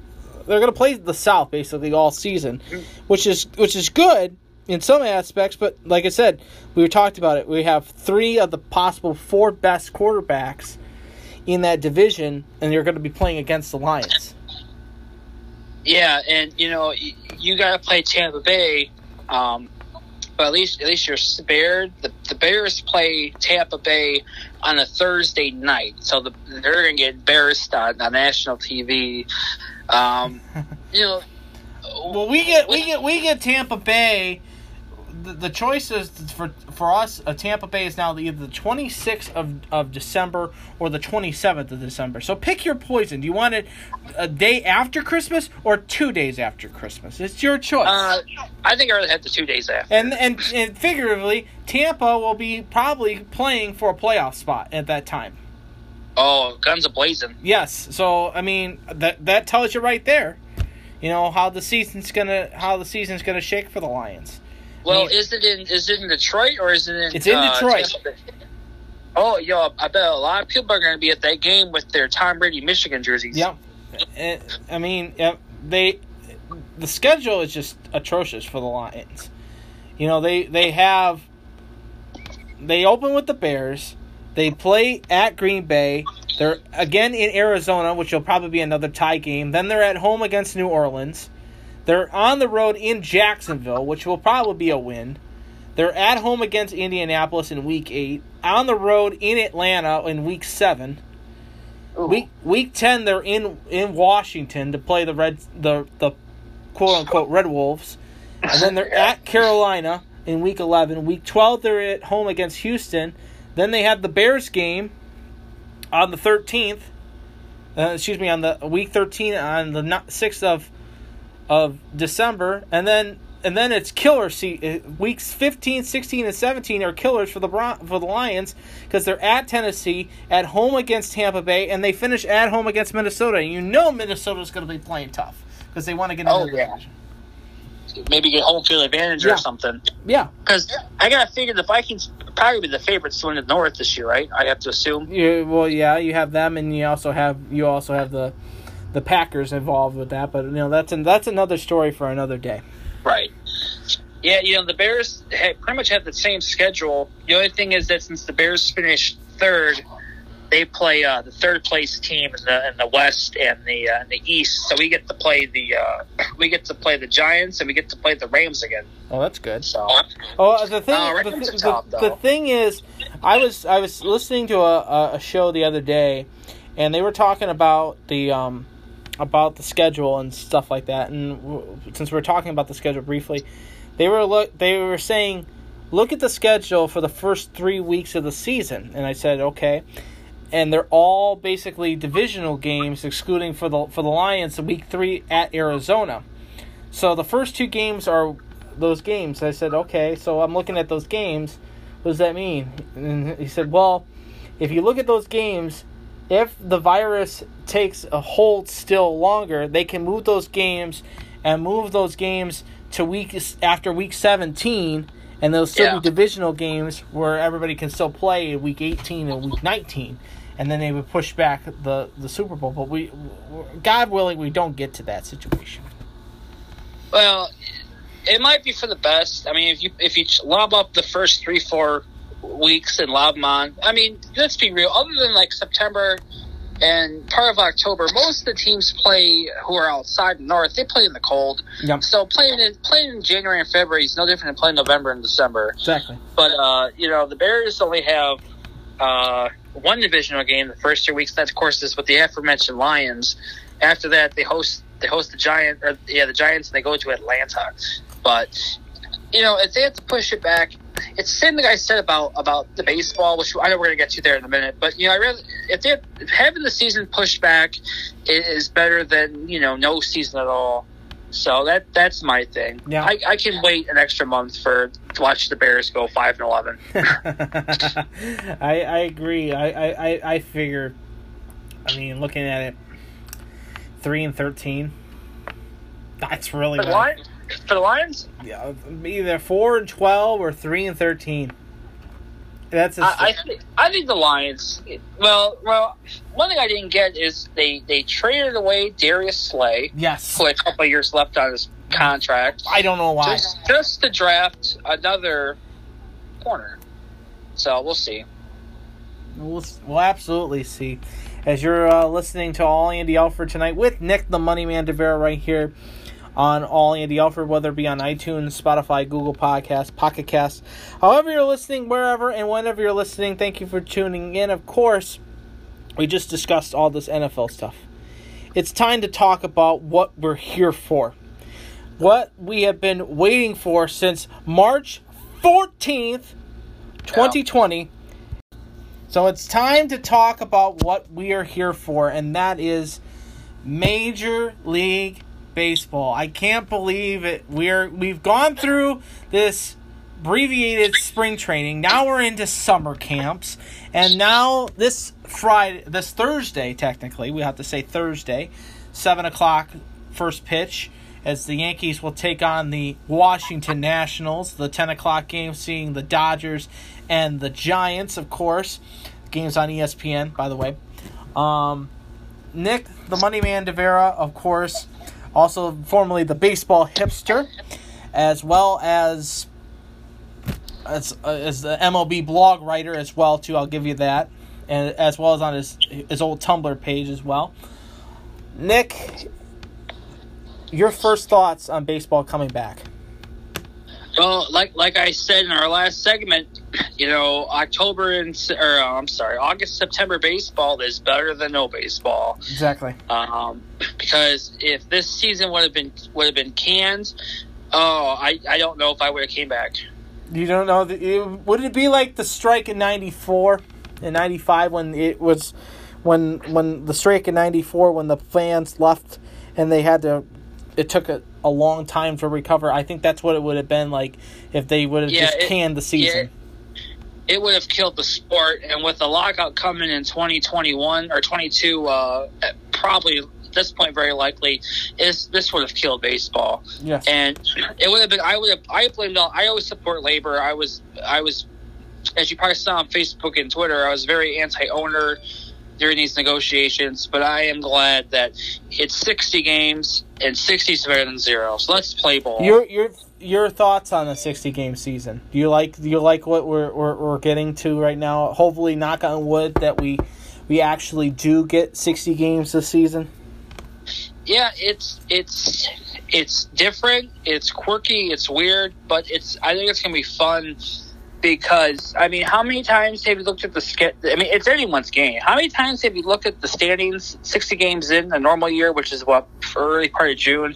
they're gonna play the South basically all season, which is which is good in some aspects. But like I said, we talked about it. We have three of the possible four best quarterbacks in that division, and you're going to be playing against the Lions. Yeah, and you know you got to play Tampa Bay, um, but at least at least you're spared. The, the Bears play Tampa Bay on a Thursday night, so the, they're going to get embarrassed on, on national TV. Um, you know, Well, we get we get we get Tampa Bay. The, the choice is for for us. Uh, Tampa Bay is now either the 26th of, of December or the 27th of December. So pick your poison. Do you want it a day after Christmas or two days after Christmas? It's your choice. uh, I think I rather have the two days after. and, and and figuratively, Tampa will be probably playing for a playoff spot at that time. oh, guns a blazing. Yes. So I mean that that tells you right there. You know how the season's gonna how the season's gonna shake for the Lions. Well, is it in is it in Detroit or is it in? It's in uh, Detroit. Tampa? Oh, yo, I bet a lot of people are going to be at that game with their Tom Brady Michigan jerseys. Yep. Uh, I mean, uh, they the schedule is just atrocious for the Lions. You know, they they have they open with the Bears. They play at Green Bay. They're again in Arizona, which will probably be another tie game. Then they're at home against New Orleans. They're on the road in Jacksonville, which will probably be a win. They're at home against Indianapolis in week 8. On the road in Atlanta in week 7. Week week 10 they're in in Washington to play the Red the the quote unquote Red Wolves. And then they're at Carolina in week 11. Week 12 they're at home against Houston. Then they have the Bears game on the 13th. Uh, excuse me, on the week 13 on the 6th of of December, and then and then it's killer see uh, weeks 15, 16 and 17 are killers for the Bron- for the Lions because they're at Tennessee, at home against Tampa Bay, and they finish at home against Minnesota. And you know Minnesota's going to be playing tough because they want to get into Oh, the yeah. division. Maybe get home field advantage Yeah. or something. Yeah, Because I gotta figure the Vikings probably be the favorites to win the North this year, right? I have to assume. you, well, yeah, you have them, and you also have you also have the the Packers involved with that. But you know that's an, that's another story for another day. Right. Yeah, you know the Bears pretty much have the same schedule. The only thing is that since the Bears finished third, they play uh, the third place team in the in the West and the uh, in the East. So we get to play the uh, we get to play the Giants and we get to play the Rams again. Oh, that's good. So Oh, the thing, Oh, the, are top, the, the thing is, I was I was listening to a, a- a show the other day, and they were talking about the um about the schedule and stuff like that. And since we're talking about the schedule briefly, they were look they were saying, look at the schedule for the first three weeks of the season, and I said okay. And they're all basically divisional games, excluding for the for the Lions, week three at Arizona. So the first two games are those games. I said, okay, so I'm looking at those games. What does that mean? And he said, well, if you look at those games, if the virus takes a hold still longer, they can move those games and move those games to week after week 17, and those still Yeah. be divisional games where everybody can still play in week 18 and week 19. And then they would push back the, the Super Bowl. But we, God willing, we don't get to that situation. Well, it might be for the best. I mean, if you if you lob up the first three four weeks in lob them I mean, let's be real. Other than like September and part of October, most of the teams play who are outside the north. They play in the cold. Yep. So playing in playing in January and February is no different than playing November and December. Exactly. But uh, you know, the Bears only have uh, one divisional game the first two weeks. That of course is with the aforementioned Lions. After that, they host they host the Giant or yeah the Giants and they go to Atlanta. But you know, if they have to push it back, it's the same thing I said about about the baseball, which I know we're gonna get to there in a minute. But you know, I really if they having the season pushed back is better than you know no season at all. So that that's my thing. Yeah. I, I can wait an extra month for to watch the Bears go five and eleven. I I agree. I, I, I- figure. I mean, looking at it, three and thirteen. That's really For the, bad. Lions, for the Lions, Yeah, either four and twelve or three and thirteen. That's a, I, I, think, I think the Lions. Well, well, one thing I didn't get is they they traded away Darius Slay, yes. who had a couple of years left on his contract, I don't know why. just just to draft another corner. So we'll see. We'll, we'll absolutely see. As you're uh, listening to All Andy Alford tonight with Nick the Money Man DeVera right here on All Andy Alford, whether it be on iTunes, Spotify, Google Podcasts, Pocket Casts, however you're listening, wherever and whenever you're listening, thank you for tuning in. Of course, we just discussed all this NFL stuff. It's time to talk about what we're here for. What we have been waiting for since March 14th, 2020. So it's time to talk about what we are here for, and that is Major League Baseball. I can't believe it. We're we've gone through this abbreviated spring training. Now we're into summer camps, and now this Friday, this Thursday, technically, we have to say Thursday, seven o'clock first pitch. As the Yankees will take on the Washington Nationals, the 10 o'clock game seeing the Dodgers and the Giants, of course. Games on ESPN, by the way. Um, Nick, the Money Man DeVera, of course. Also formerly the baseball hipster, as well as as, uh, as the MLB blog writer as well too. I'll give you that, and as well as on his his old Tumblr page as well. Nick, your first thoughts on baseball coming back? Well, like like I said in our last segment, you know, October and or uh, I'm sorry, August September baseball is better than no baseball. Exactly. Um, because if this season would have been would have been canned, oh, I, I don't know if I would have came back. You don't know it, would it be like the strike in '94 and '95 when it was when when the strike in '94 when the fans left and they had to it took a, a long time to recover. I think that's what it would have been like if they would have Yeah, just it- canned the season. It would have killed the sport, and with the lockout coming in 2021 or 22, uh, probably at this point very likely is this would have killed baseball. Yes. and it would have been. I would have. I blamed. all I always support labor. I was. I was, as you probably saw on Facebook and Twitter. I was very anti-owner during these negotiations, but I am glad that it's 60 games and 60 is better than zero. So let's play ball. Your your your thoughts on the sixty game season? Do you like do you like what we're, we're we're getting to right now? Hopefully, knock on wood that we we actually do get sixty games this season. yeah, it's it's it's different. It's quirky. It's weird, but it's. I think it's gonna be fun because I mean, how many times have you looked at the skit? I mean, it's anyone's game. How many times have you looked at the standings? Sixty games in a normal year, which is what early part of June,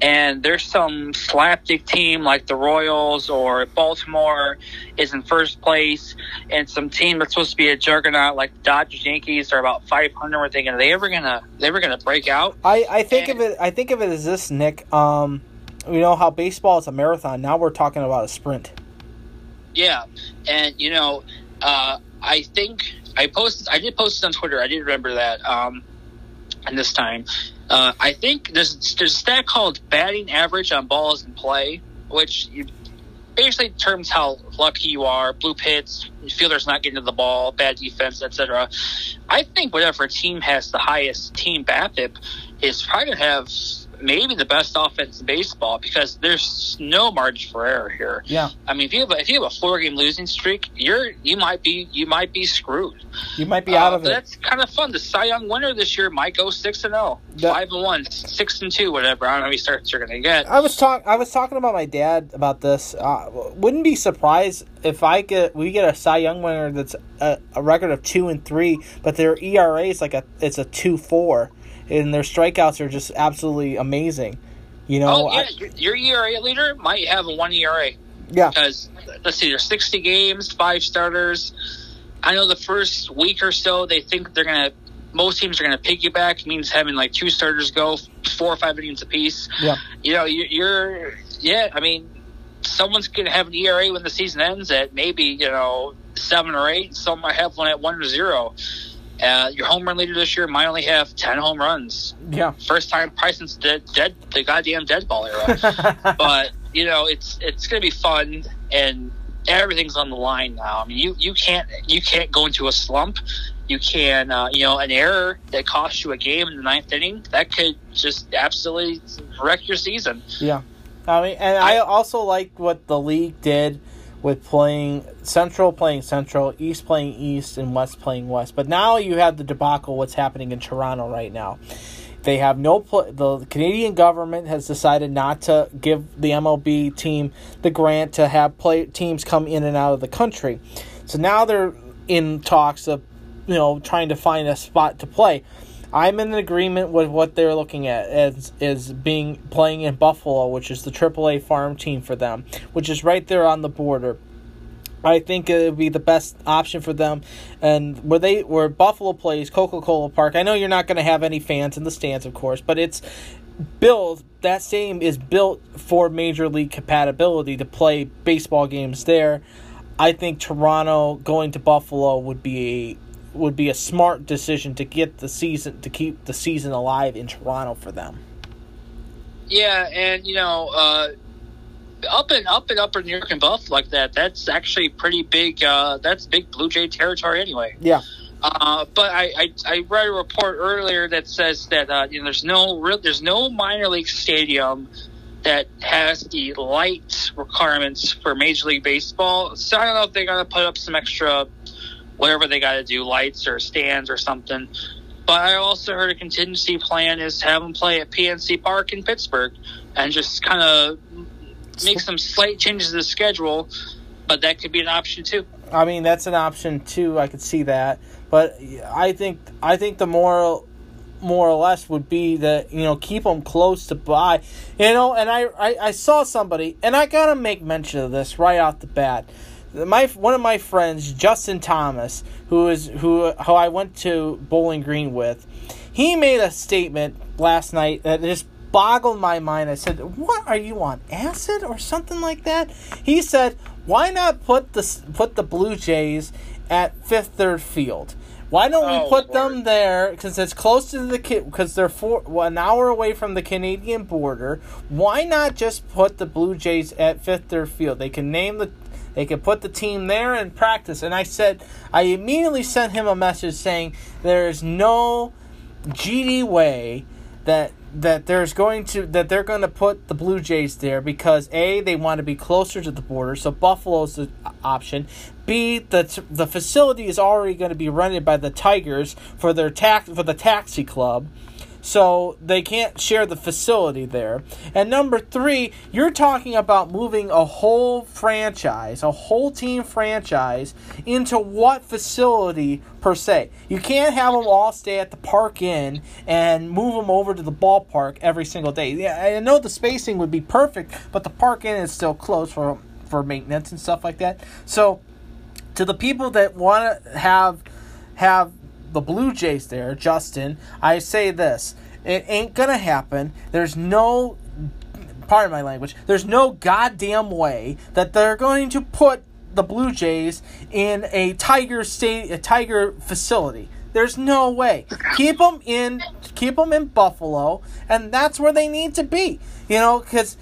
and there's some slapdick team like the Royals or Baltimore is in first place, and some team that's supposed to be a juggernaut like the Dodgers, Yankees are about 500. We're thinking, are they ever gonna they ever gonna break out? I, I think And- of it. I think of it as this, Nick. Um, you know how baseball is a marathon. Now we're talking about a sprint. Yeah, and you know, uh, I think I posted. I did post it on Twitter. I did remember that. Um, and this time, uh, I think there's there's a stat called batting average on balls in play, which you, basically determines how lucky you are. Bloop hits, fielders not getting to the ball, bad defense, etc. I think whatever team has the highest team BABIP is probably to have maybe the best offense in baseball because there's no margin for error here. Yeah, I mean, if you have a, if you have a four game losing streak, you're you might be you might be screwed. you might be out Uh, of it. That's kind of fun. The Cy Young winner this year might go six and zero, That- five and one, six and two, whatever. I don't know how many starts you're going to get. I was talk. I was talking about my dad about this. Uh, wouldn't be surprised if I get we get a Cy Young winner that's a, a record of two and three, but their ERA is like a it's a two four, and their strikeouts are just absolutely amazing. You know, oh yeah, I- your, your ERA leader might have a one ERA yeah, because let's see, there's 60 games, five starters. I know the first week or so they think they're to. Most teams are going to piggyback, means having like two starters go four or five innings apiece. yeah. you know, you- you're, yeah, I mean, someone's going to have an ERA when the season ends at maybe, you know, seven or eight. Some might have one at one or zero. Uh, your home run leader this year might only have 10 home runs. Yeah. First time probably since dead, dead, the goddamn dead ball era. but, you know, it's, it's going to be fun and everything's on the line now. I mean, you, you can't, you can't go into a slump. You can, uh, you know, an error that costs you a game in the ninth inning that could just absolutely wreck your season. Yeah, I mean, and I also like what the league did with playing Central playing Central, East playing East, and West playing West. But now you have the debacle what's happening in Toronto right now. They have no pl- the Canadian government has decided not to give the MLB team the grant to have play teams come in and out of the country. So now they're in talks of you know trying to find a spot to play. I'm in agreement with what they're looking at as is being playing in Buffalo, which is the AAA farm team for them, which is right there on the border. I think it would be the best option for them. And where they where Buffalo plays Coca Cola Park, I know you're not going to have any fans in the stands, of course, but it's built. That stadium is built for major league compatibility to play baseball games there. I think Toronto going to Buffalo would be a would be a smart decision to get the season to keep the season alive in Toronto for them. Yeah, and you know, uh, up and up and upper New York and Buff like that. That's actually pretty big. Uh, that's big Blue Jay territory anyway. Yeah. Uh, but I, I, I read a report earlier that says that uh, you know there's no real, there's no minor league stadium that has the light requirements for Major League Baseball. So I don't know if they're gonna put up some extra whatever they got to do, lights or stands or something. But I also heard a contingency plan is to have them play at PNC Park in Pittsburgh and just kind of make some slight changes to the schedule. But that could be an option too. I mean, that's an option too. I could see that, but I think I think the more more or less would be that you know keep them close to by, you know. And I, I I saw somebody, and I gotta make mention of this right off the bat. My one of my friends, Justin Thomas, who is who who I went to Bowling Green with, he made a statement last night that just boggled my mind. I said, "What are you on acid or something like that?" He said, "Why not put the put the Blue Jays at Fifth Third Field? Why don't we Oh, put Lord. them there because it's close to the because they're four, well, an hour away from the Canadian border? Why not just put the Blue Jays at Fifth Third Field? They can name the they could put the team there and practice." And I said, I immediately sent him a message saying, "There is no GD way that that there's going to that they're going to put the Blue Jays there because a they want to be closer to the border, so Buffalo's the option. B the the facility is already going to be rented by the Tigers for their tax for the taxi club. So they can't share the facility there. And number three, you're talking about moving a whole franchise, a whole team franchise, into what facility per se? You can't have them all stay at the Park Inn and move them over to the ballpark every single day. Yeah, I know the spacing would be perfect, but the Park Inn is still closed for for maintenance and stuff like that. So to the people that want to have have the Blue Jays there, Justin, I say this: it ain't gonna happen. There's no, pardon my language. There's no goddamn way that they're going to put the Blue Jays in a Tiger state, a Tiger facility. There's no way. Keep them in, keep them in Buffalo, and that's where they need to be. You know, because,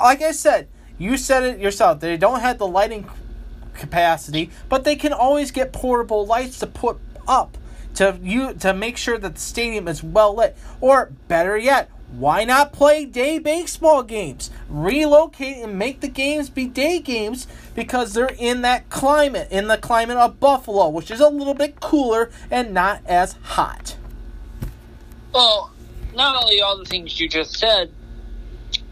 like I said, you said it yourself. They don't have the lighting capacity, but they can always get portable lights to put up to you to make sure that the stadium is well lit. Or better yet, why not play day baseball games? Relocate and make the games be day games because they're in that climate, in the climate of Buffalo, which is a little bit cooler and not as hot. Well, not only all the things you just said,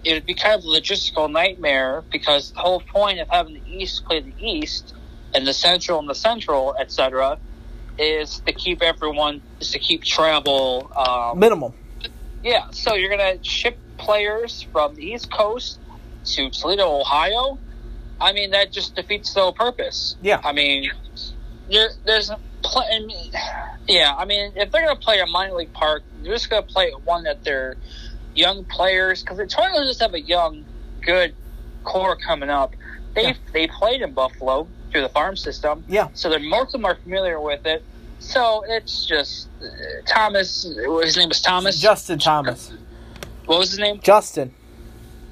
it would be kind of a logistical nightmare because the whole point of having the East play the East and the Central and the Central, etc., is to keep everyone is to keep travel. Um, Minimum. yeah, so you're gonna ship players from the East Coast to Toledo, Ohio. I mean, that just defeats the whole purpose. Yeah. I mean, there, there's a pl- I mean, yeah. I mean, if they're gonna play a minor league park, they're just gonna play one that they're young players because they're trying to just have a young, good core coming up. They Yeah. they played in Buffalo through the farm system, Yeah. so they're most of them are familiar with it. So it's just uh, Thomas. His name was Thomas. Justin Thomas. What was his name? Justin.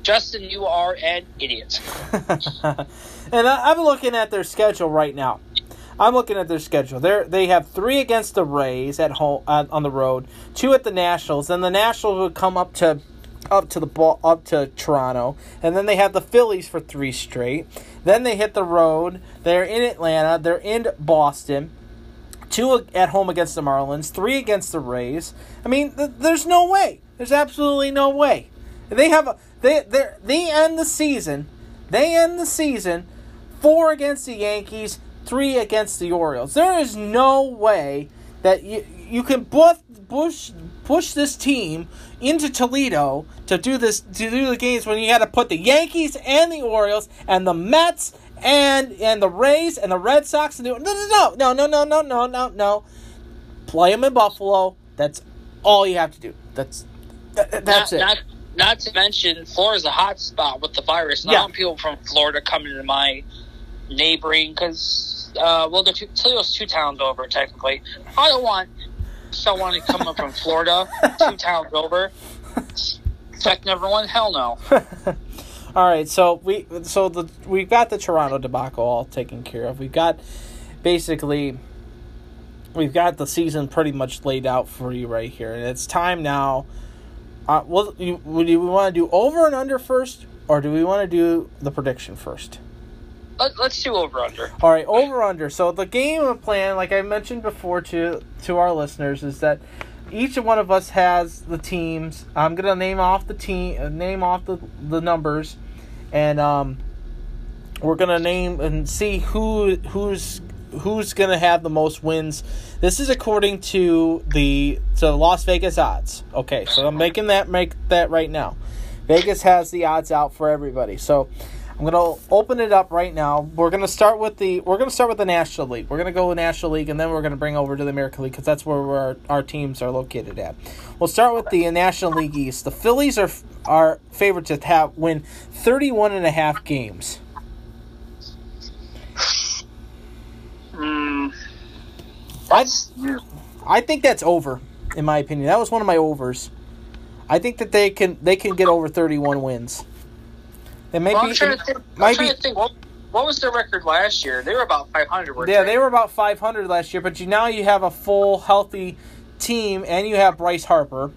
Justin, you are an idiot. and I, I'm looking at their schedule right now. I'm looking at their schedule. They they have three against the Rays at home uh, on the road, two at the Nationals. Then the Nationals would come up to up to the ball up to Toronto, and then they have the Phillies for three straight. Then they hit the road. They're in Atlanta. They're in Boston. Two at home against the Marlins. Three against the Rays. I mean, th- there's no way. There's absolutely no way. They have a they they end the season. They end the season four against the Yankees, three against the Orioles. There is no way that you you can push push push this team into Toledo to do this to do the games when you had to put the Yankees and the Orioles and the Mets and and the Rays and the Red Sox and the, no no no no no no no no no play them in Buffalo. That's all you have to do. That's that, that's not, it. Not, not to mention, Florida's a hot spot with the virus. Not Yeah. want people from Florida coming to my neighboring because, uh, well, the two, Toledo's two towns over technically. I don't want someone coming from Florida two towns over. Affecting everyone? Hell no. All right, so we so the we've got the Toronto debacle all taken care of. We've got basically we've got the season pretty much laid out for you right here, and it's time now. Uh, well, you, would you want to do over and under first, or do we want to do the prediction first? Let, let's do over under. All right, over under. So the game plan, like I mentioned before to to our listeners, is that each one of us has the teams. I'm gonna name off the team, uh, name off the the numbers, and um, we're gonna name and see who who's who's gonna have the most wins. This is according to the to Las Vegas odds. Okay, so I'm making that make that right now. Vegas has the odds out for everybody. So I'm gonna open it up right now. We're gonna start with the we're gonna start with the National League. We're gonna go with National League, and then we're gonna bring over to the American League because that's where our, our teams are located at. We'll start with the National League East. The Phillies are are favored to have win 31 and a half games. Mm, I I think that's over, in my opinion. That was one of my overs. I think that they can they can get over 31 wins. They may well, be, I'm trying to think. Might be- to think. What, what was their record last year? They were about 500. weren't Yeah, they were about 500 last year, but you now you have a full healthy team, and you have Bryce Harper,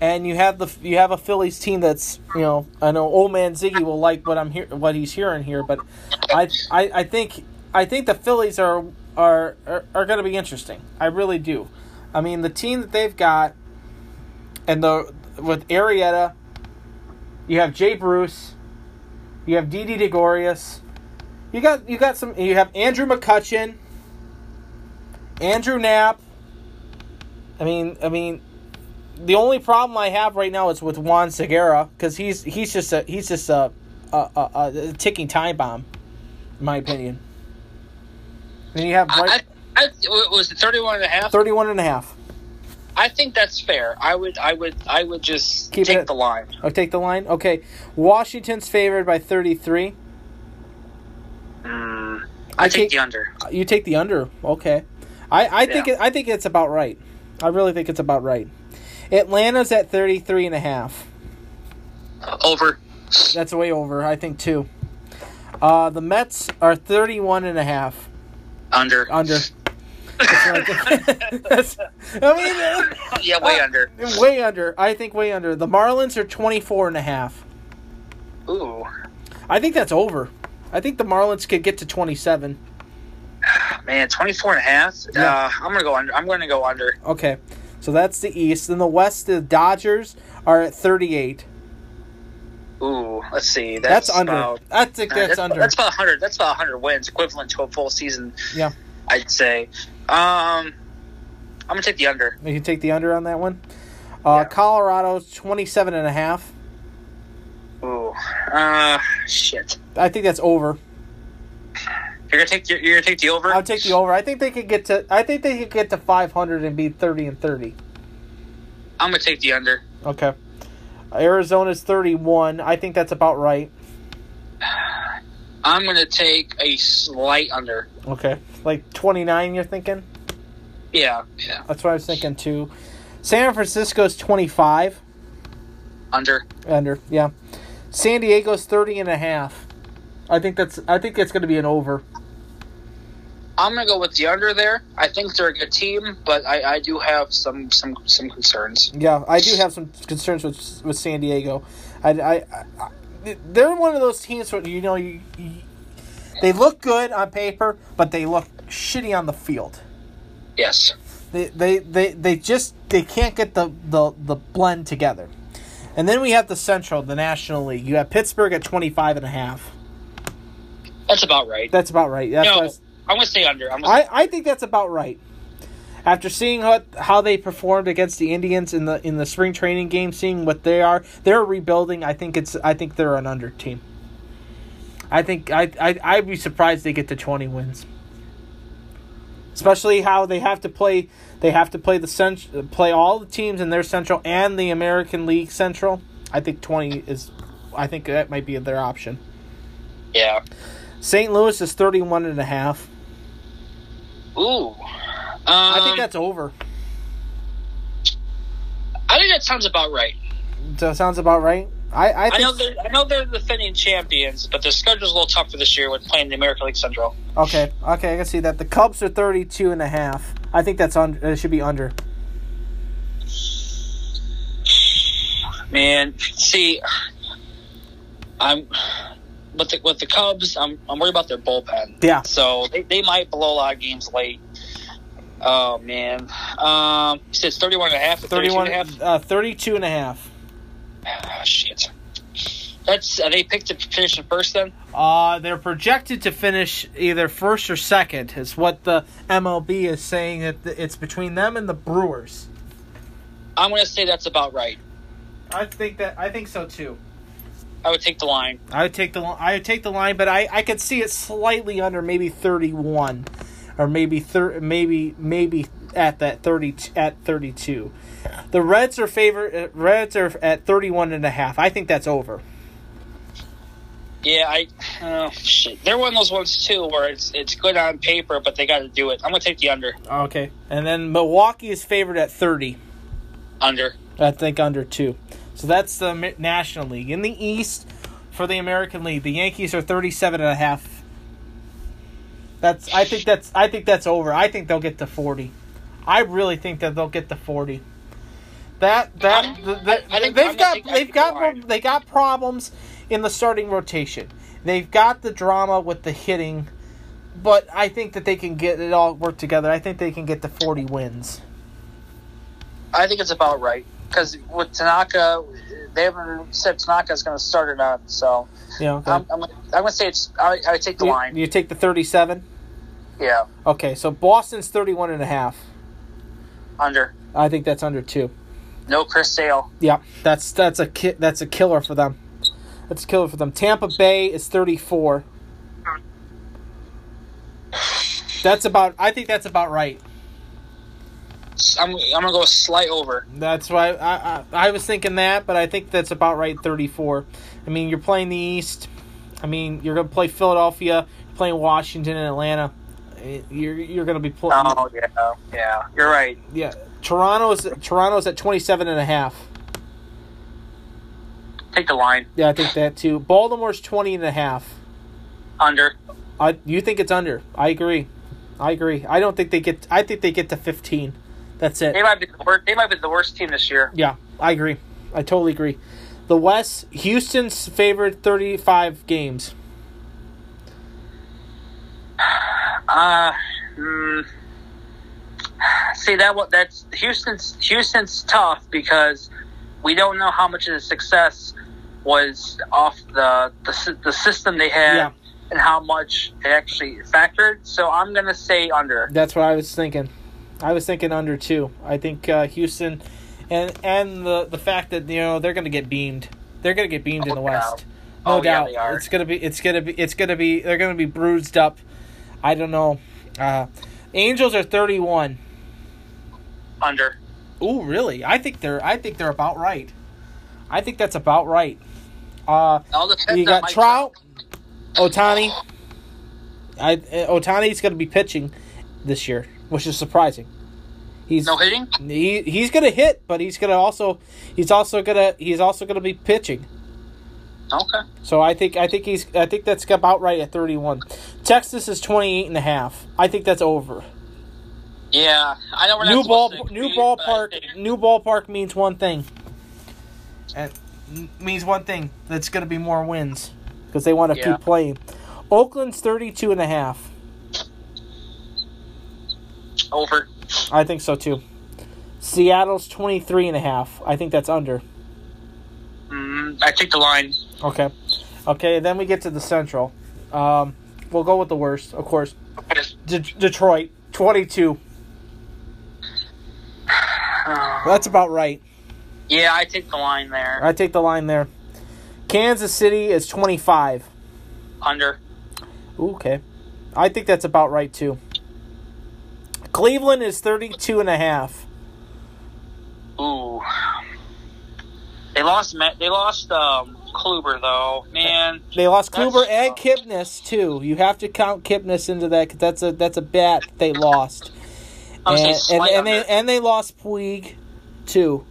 and you have the you have a Phillies team that's you know I know old man Ziggy will like what I'm hear what he's hearing here, but I I, I think I think the Phillies are are are, are going to be interesting. I really do. I mean the team that they've got, and the with Arrieta, you have Jay Bruce, you have Didi Gregorius. You got you got some. You have Andrew McCutchen, Andrew Knapp. I mean, I mean, the only problem I have right now is with Juan Segura because he's he's just a he's just a a, a, a ticking time bomb, in my opinion. And you have I, right, I, I, was it 31 and a half? 31 and a half. I think that's fair. I would, I would, I would just Keep take it- the line. I'll take the line. Okay, Washington's favored by 33. Mm, I I take take- the under. You take the under. Okay. I, I think it, I think it's about right. I really think it's about right. Atlanta's at 33 and a half. Over. That's way over, I think too. Uh, the Mets are 31 and a half. Under. Under. That's I. That's- mean, yeah, way uh, under. way under. I think way under. The Marlins are 24 and a half. Ooh, I think that's over. I think the Marlins could get to 27. man, 24 and a half. Yeah. Uh, I'm gonna go under. I'm gonna go under. Okay. So that's the East. Then the West, the Dodgers are at 38. Ooh, let's see. That's, That's, under. About, I think that's, under. That's about 100. That's about 100 wins, equivalent to a full season. Yeah. I'd say. Um, I'm gonna take the under. You can take the under on that one. Uh, Yeah. Colorado's 27 and a half. Ooh, uh, shit. I think that's over. You're gonna take the, you're gonna take the over. I'll take the over. I think they could get to. I think they could get to 500 and be 30 and 30. I'm gonna take the under. Okay. Arizona's 31. I think that's about right. I'm gonna take a slight under. Okay. Like 29, you're thinking? Yeah, yeah, That's what I was thinking too. San Francisco's 25. under. Under. Yeah. San Diego's 30 and a half. I think that's. I think it's going to be an over. I'm gonna go with the under there. I think they're a good team, but I, I do have some some some concerns. Yeah, I do have some concerns with with San Diego. I, I, I they're one of those teams where you know you, you, they look good on paper, but they look shitty on the field. Yes. They they, they, they just they can't get the, the, the blend together. And then we have the Central, the National League. You have Pittsburgh at 25 and a half. That's about right. That's about right. That's no, I was- I'm gonna say under. I, I think that's about right. After seeing what how they performed against the Indians in the in the spring training game, seeing what they are, they're rebuilding. I think it's I think they're an under team. I think I I I'd be surprised they get to twenty wins. Especially how they have to play they have to play the cent- play all the teams in their central and the American League Central. I think twenty is I think that might be their option. yeah. St. Louis is 31 and a half. Ooh. Um, I think that's over. I think that sounds about right. That sounds about right. I I, I know they're I know they're the defending champions, but their schedule's a little tougher this year with playing the American League Central. Okay, okay, I can see that. The Cubs are 32 and a half. I think that's on. It should be under. Man, see, I'm with the with the Cubs. I'm I'm worried about their bullpen. Yeah. So they, they might blow a lot of games late. Oh man, um, you said it's 31 and a half, 32 31, and a half. uh, 32 and a half. Ah, shit. That's are they picked to finish in first then? Uh, they're projected to finish either first or second. Is what the MLB is saying that it's between them and the Brewers. I'm gonna say that's about right. I think that I think so too. I would take the line. I would take the I would take the line, but I, I could see it slightly under maybe 31 or maybe thir- maybe maybe at that 30 at 32. The Reds are favor uh, Reds are at 31 and a half. I think that's over. Yeah, I. Oh shit, they're one of those ones too where it's it's good on paper, but they got to do it. I'm gonna take the under. Okay. And then Milwaukee is favored at 30. Under. I think under 2. So that's the National League. In the East for the American League, the Yankees are 37 and a half. That's I think that's I think that's over. I think they'll get to 40. I really think that they'll get to 40. That that I'm- th- th- I- I think- they've got gonna take- I they've got they got problems in the starting rotation. They've got the drama with the hitting, but I think that they can get it all work together. I think they can get to 40 wins. I think it's about right because with Tanaka, they haven't said Tanaka's gonna start or not. So Yeah, okay. I'm, I'm, I'm gonna say it's. I, I take the you, line. you take the 37? Yeah, Okay, so Boston's 31 and a half. under. I think that's under 2. No Chris Sale. Yeah, that's that's a ki- that's a killer for them. That's a killer for them. Tampa Bay is 34. Hmm. That's about I think that's about right. I'm, I'm gonna go slight over. That's why I, I I was thinking that, but I think that's about right 34. I mean, you're playing the East. I mean, you're going to play Philadelphia, playing Washington and Atlanta. Eh, You're you're going to be playing Oh yeah, yeah. You're right. Yeah, Toronto's Toronto's at 27 and a half. Take the line. Yeah, I think that too. Baltimore's 20 and a half. Under. I you think it's under? I agree. I agree. I don't think they get. I think they get to 15. That's it. They might be the worst. They might be the worst team this year. Yeah, I agree. I totally agree. The West, Houston's favored 35 games. Uh, mm, see that what that's Houston's Houston's tough because we don't know how much of the success was off the the, the system they had Yeah. and how much it actually factored. So I'm gonna say under. That's what I was thinking. I was thinking under two. I think uh, Houston, and and the the fact that you know they're going to get beamed. They're going to get beamed in Oh, the yeah. West. No Oh, yeah, doubt. they are. It's gonna be. It's gonna be. It's gonna be. They're gonna be bruised up. I don't know. Uh, Angels are thirty-one. Under. Oh really? I think they're. I think they're about right. I think that's about right. Uh, you got Trout, Ohtani. I Ohtani's going to be pitching this year, which is surprising. He's No hitting. he he's going to hit, but he's going to also he's also going to he's also going to be pitching. Okay. So I think I think he's I think that's about right at 31. Texas is 28 and a half. I think that's over. Yeah, I know New ball new ballpark new ballpark means one thing. And means one thing. That's going to be more wins because they want to Yeah. keep playing. Oakland's 32 and a half. Over. I think so too. Seattle's 23 and a half. I think that's under. Mm, I take the line. Okay. Okay, then we get to the Central. Um, we'll go with the worst, of course. De- Detroit, 22. That's about right. Yeah, I take the line there. I take the line there. Kansas City is 25. Under. Ooh, okay. I think that's about right too. Cleveland is 32 and a half. Ooh. They lost. They lost um, Kluber though. Man, They lost Kluber and. Kipnis too. You have to count Kipnis into that because that's a that's a bat they lost. And, and, and they and they lost Puig too.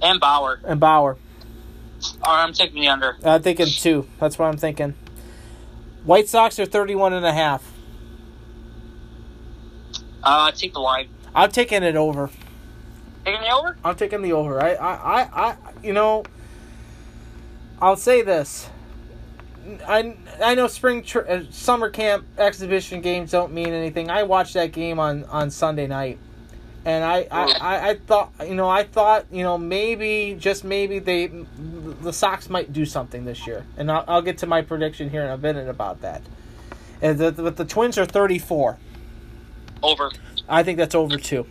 And Bauer. and Bauer. Or I'm taking the under. I'm thinking two. That's what I'm thinking. White Sox are 31 and a half. Uh, take the line. I'm taking it over. Taking the over? I'm taking the over. I, I, I, I you know, I'll say this. I, I know spring tr- uh, summer camp exhibition games don't mean anything. I watched that game on, on Sunday night, and I, I, I, I thought you know I thought you know maybe just maybe they the Sox might do something this year, and I'll, I'll get to my prediction here in a minute about that. And the, but the Twins are 34. Over. I think that's over too.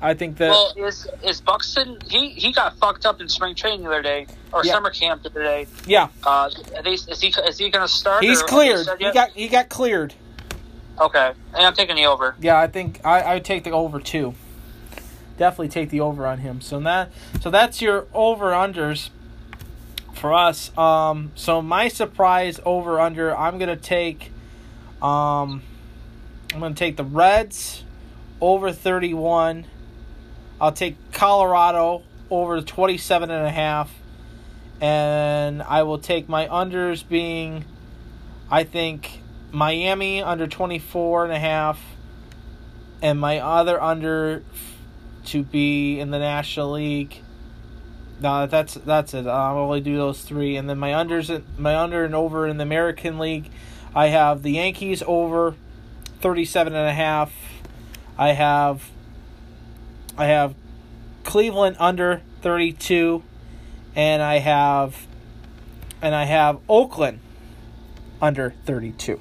I think that Well, is is Buxton? He he got fucked up in spring training the other day or Yeah. summer camp the other day. yeah, Uh, they, is he is he going to start? he's cleared. said He got he got cleared. okay. And I'm taking the over. Yeah, I think I I would take the over too. Definitely take the over on him. So that so that's your over unders for us. Um, so my surprise over under, I'm gonna take. Um, I'm gonna take the Reds over 31. I'll take Colorado over 27 and a half. And I will take my unders being I think Miami under 24 and a half and my other under to be in the National League no, that's that's it. I'll only do those three, and then my unders, my under and over in the American League, I have the Yankees over thirty-seven and a half. I have, I have Cleveland under thirty-two, and I have, and I have Oakland under thirty-two.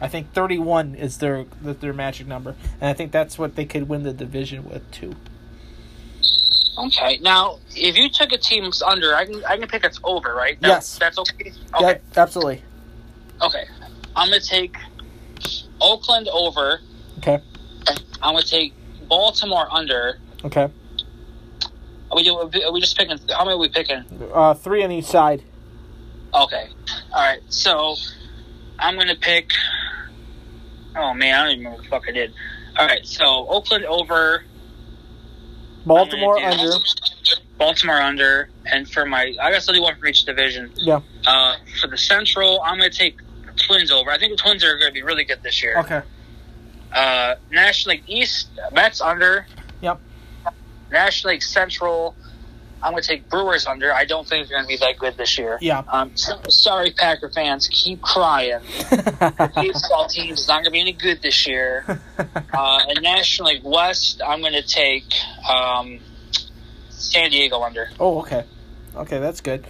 I think thirty-one is their their magic number, and I think that's what they could win the division with too. Okay. Now, if you took a team's under, I can I can pick it's over, right? That- Yes. That's okay. Yeah, absolutely. Okay. I'm gonna take Oakland over. Okay. I'm gonna take Baltimore under. Okay. Are we, do, are we just picking? How many are we picking? Uh, three on each side. Okay. All right. So I'm gonna pick. Oh man, I don't even remember what the fuck I did. All right. So Oakland over. Baltimore I'm under. Baltimore under, and for my, I guess I'll do one from each division. Yeah. Uh, for the Central, I'm gonna take Twins over. I think the Twins are gonna be really good this year. Okay. Uh, National League East, Mets under. Yep. National League Central, I'm going to take Brewers under. I don't think they're going to be that good this year. Yeah. Um, so, sorry, Packer fans. Keep crying. Baseball teams is not going to be any good this year. Uh, and National League West, I'm going to take um, San Diego under. oh, okay. Okay, that's good.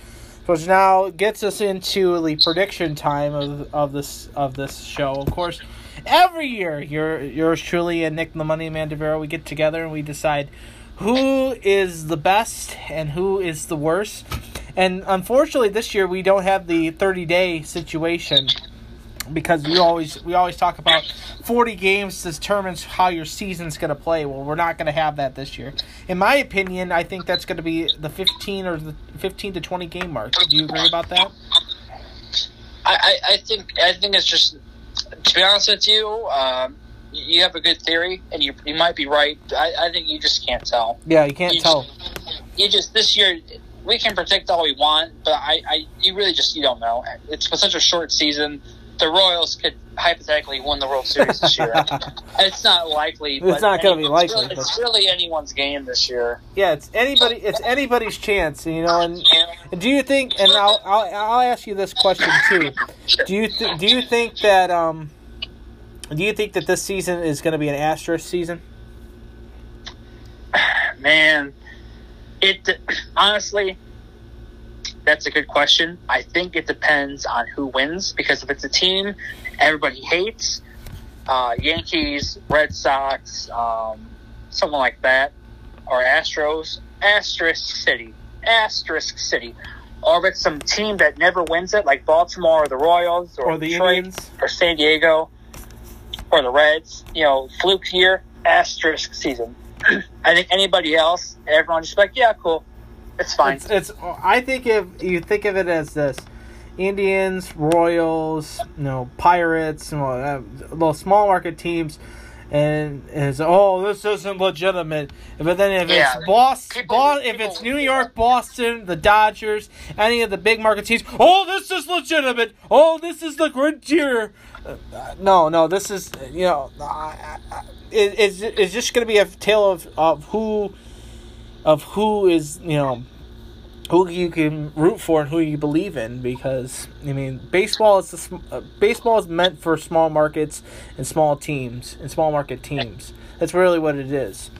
It now gets us into the prediction time of of this of this show. Of course, every year, your yours truly and Nick the Money Man DeVero, we get together and we decide who is the best and who is the worst. And unfortunately, this year we don't have the thirty day situation because we always we always talk about 40 games determines how your season's going to play. Well, we're not going to have that this year. In my opinion, I think that's going to be the 15 or the 15 to 20 game mark. Do you agree about that? I, I, I think I think it's just to be honest with you, um, you have a good theory and you you might be right. I, I think you just can't tell. Yeah, you can't You tell. just- you just this year we can predict all we want, but I, I you really just you don't know. It's such a short season. The Royals could hypothetically win the World Series this year. it's not likely. It's not gonna be anyone's- likely, It's really anyone's game this year. Yeah, it's anybody. It's anybody's chance, you know. And, and do you think? And I'll, I'll I'll ask you this question too. Do you th- do you think that um do you think that this season is going to be an Astros season? Man, it honestly, that's a good question. I think it depends on who wins because if it's a team everybody hates, uh, Yankees, Red Sox, um, someone like that, or Astros, Asterisk City, Asterisk City, or if it's some team that never wins it, like Baltimore or the Royals or, Or the Detroit Indians? or San Diego or the Reds, you know, fluke year, asterisk season. I think anybody else, everyone just be like, yeah, cool, it's fine. It's, it's I think if you think of it as this Indians, Royals, you know, Pirates, you know, little small market teams, and is oh this isn't legitimate. But then if Yeah. it's Boston, if it's New York, Boston, the Dodgers, any of the big market teams, oh this is legitimate. Oh this is the year. Uh, no, no, this is you know, I- I- I- it, it's it's just going to be a tale of of who of who is you know who you can root for and who you believe in because I mean baseball is the, uh, baseball is meant for small markets and small teams and small market teams. That's really what it is.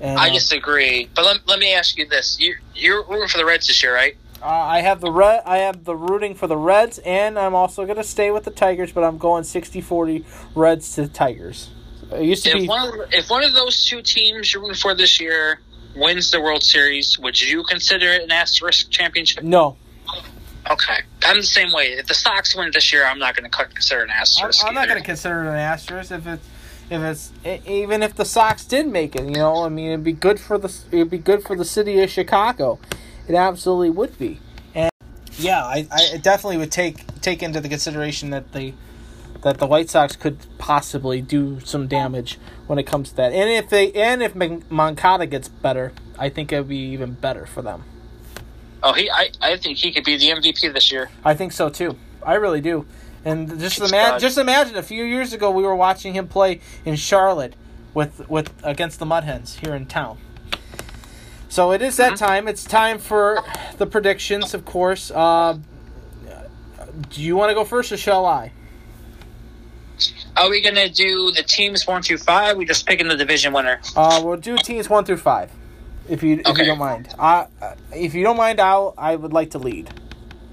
And, I uh, disagree. But let, let me ask you this: you you're rooting for the Reds this year, right? uh, I have the red. I have the rooting for the Reds, and I'm also going to stay with the Tigers, but I'm going 60-40 Reds to Tigers. It used to If be one of, if one of those two teams you're rooting for this year wins the World Series, would you consider it an asterisk championship? no. Okay, I'm the same way. If the Sox win this year, I'm not going to consider an I'm, asterisk. I'm not going to consider it an asterisk if it's if it's even if the Sox did make it. You know, I mean, it'd be good for the it'd be good for the city of Chicago. It absolutely would be. And yeah, I, I definitely would take take into the consideration that the that the White Sox could possibly do some damage when it comes to that. And if they and if Mon- Moncada gets better, I think it'd be even better for them. Oh, he I, I think he could be the MVP this year. I think so too. I really do. And just It's imagine, God. just imagine a few years ago we were watching him play in Charlotte with with against the Mud Hens here in town. So it is that time. It's time for the predictions, of course. Uh, do you want to go first, or shall I? Are we going to do the teams one through five? We just picking the division winner. Uh, we'll do teams one through five, if you if you don't mind. Uh, if you don't mind, I'll I would like to lead.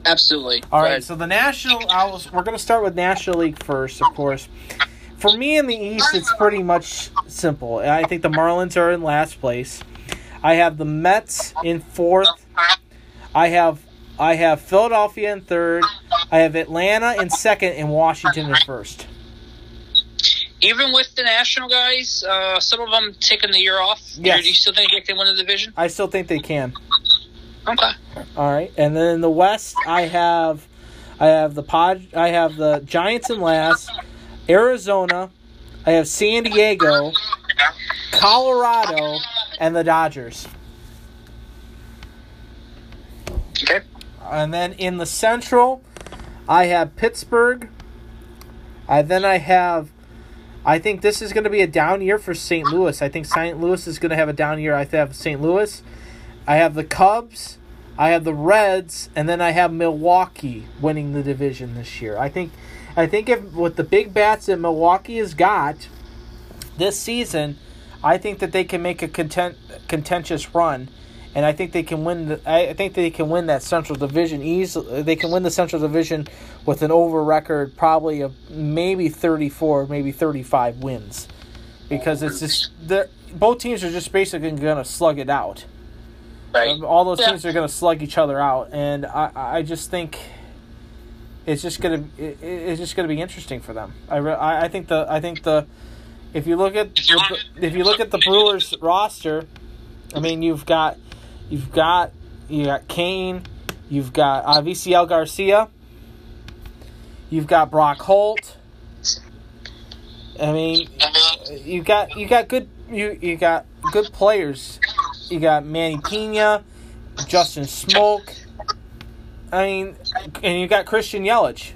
Absolutely. All right, so the national. I was, we're going to start with National League first, of course. For me in the East, it's pretty much simple. I think the Marlins are in last place. I have the Mets in fourth. I have I have Philadelphia in third. I have Atlanta in second, and Washington in first. Even with the national guys, uh, some of them taking the year off. Yes. Do you still think they can win the division? I still think they can. Okay. All right, and then in the West, I have, I have the Pod, I have the Giants in last, Arizona, I have San Diego, Colorado, and the Dodgers. Okay. And then in the Central, I have Pittsburgh. I then I have. I think this is going to be a down year for St. Louis. I think St. Louis is going to have a down year. I have St. Louis. I have the Cubs. I have the Reds, and then I have Milwaukee winning the division this year. I think, I think if with the big bats that Milwaukee has got this season, I think that they can make a content, contentious run, and I think they can win. The, I I think they can win that Central Division easily. They can win the Central Division with an over record, probably of maybe thirty four, maybe thirty five wins, because it's just they're- both teams are just basically going to slug it out. Right. Um, All those Yeah. teams are going to slug each other out, and I, I just think it's just going to it, it's just going to be interesting for them. I, re- I I think the I think the if you look at the, if you look at the Brewers roster, I mean you've got you've got you got Cain, you've got uh, Avisail Garcia, you've got Brock Holt. I mean, you got you got good you you got good players. You got Manny Pena, Justin Smoak. I mean, and you got Christian Yelich.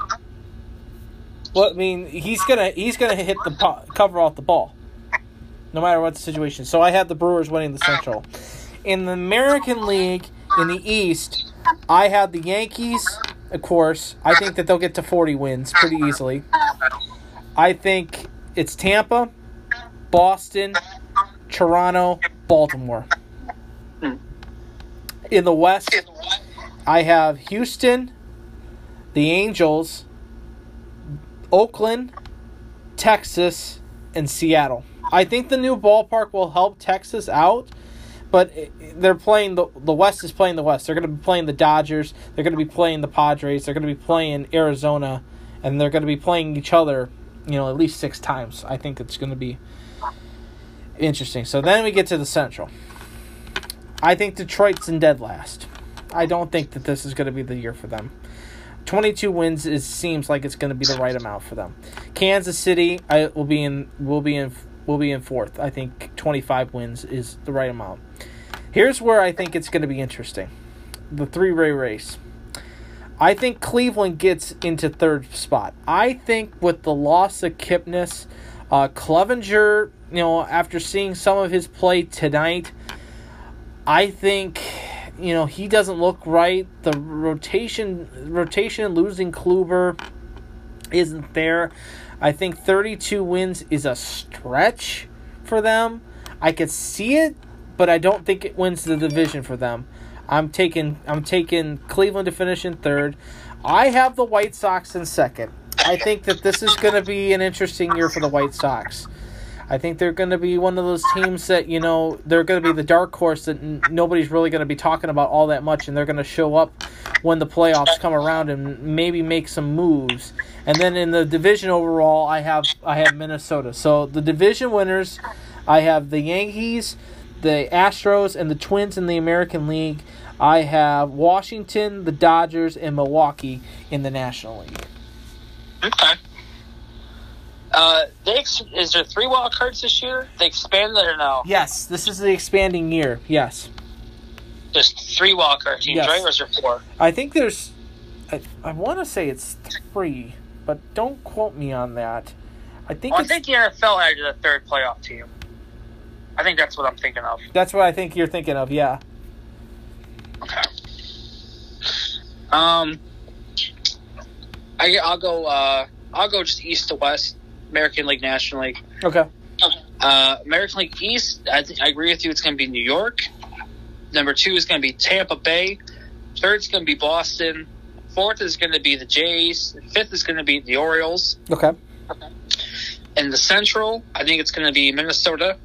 Well, I mean, he's gonna he's gonna hit the po- cover off the ball, no matter what the situation. So I had the Brewers winning the Central. In the American League in the East, I had the Yankees. Of course, I think that they'll get to forty wins pretty easily. I think it's Tampa, Boston, Toronto, Baltimore. In the West, I have Houston, the Angels, Oakland, Texas, and Seattle. I think the new ballpark will help Texas out, but they're playing the the West is playing the West. They're going to be playing the Dodgers. They're going to be playing the Padres. They're going to be playing Arizona, and they're going to be playing each other. You know, at least six times. I think it's going to be interesting. So then we get to the Central. I think Detroit's in dead last. I don't think that this is going to be the year for them. 22 wins is seems like it's going to be the right amount for them. Kansas City I will be in will be in will be in fourth. I think 25 wins is the right amount. Here's where I think it's going to be interesting the three ray race. I think Cleveland gets into third spot. I think with the loss of Kipnis, uh, Clevinger, you know, after seeing some of his play tonight, I think you know he doesn't look right. The rotation rotation losing Kluber isn't there. I think 32 wins is a stretch for them. I could see it, but I don't think it wins the division for them. I'm taking I'm taking Cleveland to finish in third. I have the White Sox in second. I think that this is going to be an interesting year for the White Sox. I think they're going to be one of those teams that you know they're going to be the dark horse that n- nobody's really going to be talking about all that much, and they're going to show up when the playoffs come around and maybe make some moves. And then in the division overall, I have I have Minnesota. So the division winners, I have the Yankees, the Astros, and the Twins in the American League. I have Washington, the Dodgers, and Milwaukee in the National League. Okay. Uh, they ex- is there three wild cards this year? They expanded it or no? Yes, this is the expanding year. Yes. There's three wild card teams, Yes. right? Or is there four? I think there's, I, I want to say it's three, but don't quote me on that. I think Well, I think the NFL added a third playoff team. I think that's what I'm thinking of. that's what I think you're thinking of. Yeah. Okay. Um, I I'll go. Uh, I'll go just east to west. American League, National League. Okay. Uh, American League East. I, th- I agree with you. It's going to be New York. Number two is going to be Tampa Bay. Third is going to be Boston. Fourth is going to be the Jays. Fifth is going to be the Orioles. Okay. In the Central, I think it's going to be Minnesota.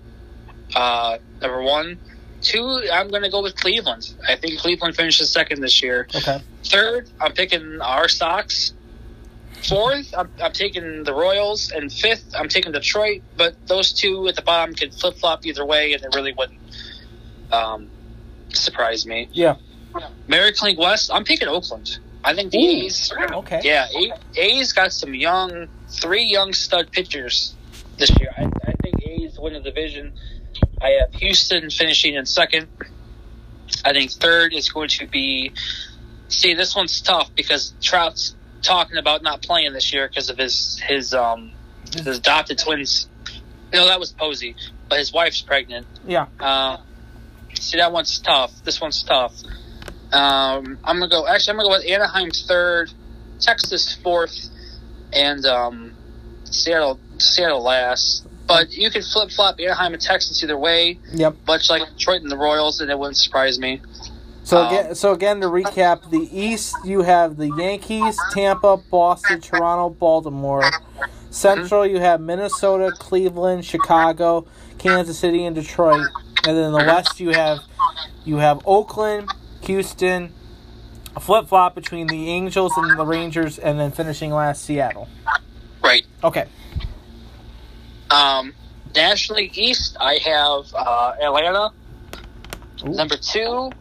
Uh, number one. Two, I'm going to go with Cleveland. I think Cleveland finishes second this year. Okay. Third, I'm picking our Sox. Fourth, I'm, I'm taking the Royals, and fifth, I'm taking Detroit. But those two at the bottom could flip flop either way, and it really wouldn't um, surprise me. Yeah. American League West, I'm picking Oakland. I think the Ooh, A's. okay. Yeah, A's got some young, three young stud pitchers this year. I, I think A's win the division. I have Houston finishing in second. I think third is going to be. See, this one's tough because Trout's talking about not playing this year because of his his um his adopted twins. You know that was Posey, but his wife's pregnant. Yeah. Uh, see, that one's tough. This one's tough. Um, I'm gonna go. Actually, I'm gonna go with Anaheim third, Texas fourth, and um, Seattle Seattle last. But you can flip flop Anaheim and Texas either way, Yep. much like Detroit and the Royals, and it wouldn't surprise me. So Um, again, so again to recap, the East you have the Yankees, Tampa, Boston, Toronto, Baltimore. Central you have Minnesota, Cleveland, Chicago, Kansas City, and Detroit. And then the West you have you have Oakland, Houston, a flip flop between the Angels and the Rangers, and then finishing last Seattle. Right. Okay. Um, National League East, I have uh, Atlanta. Ooh. Number two,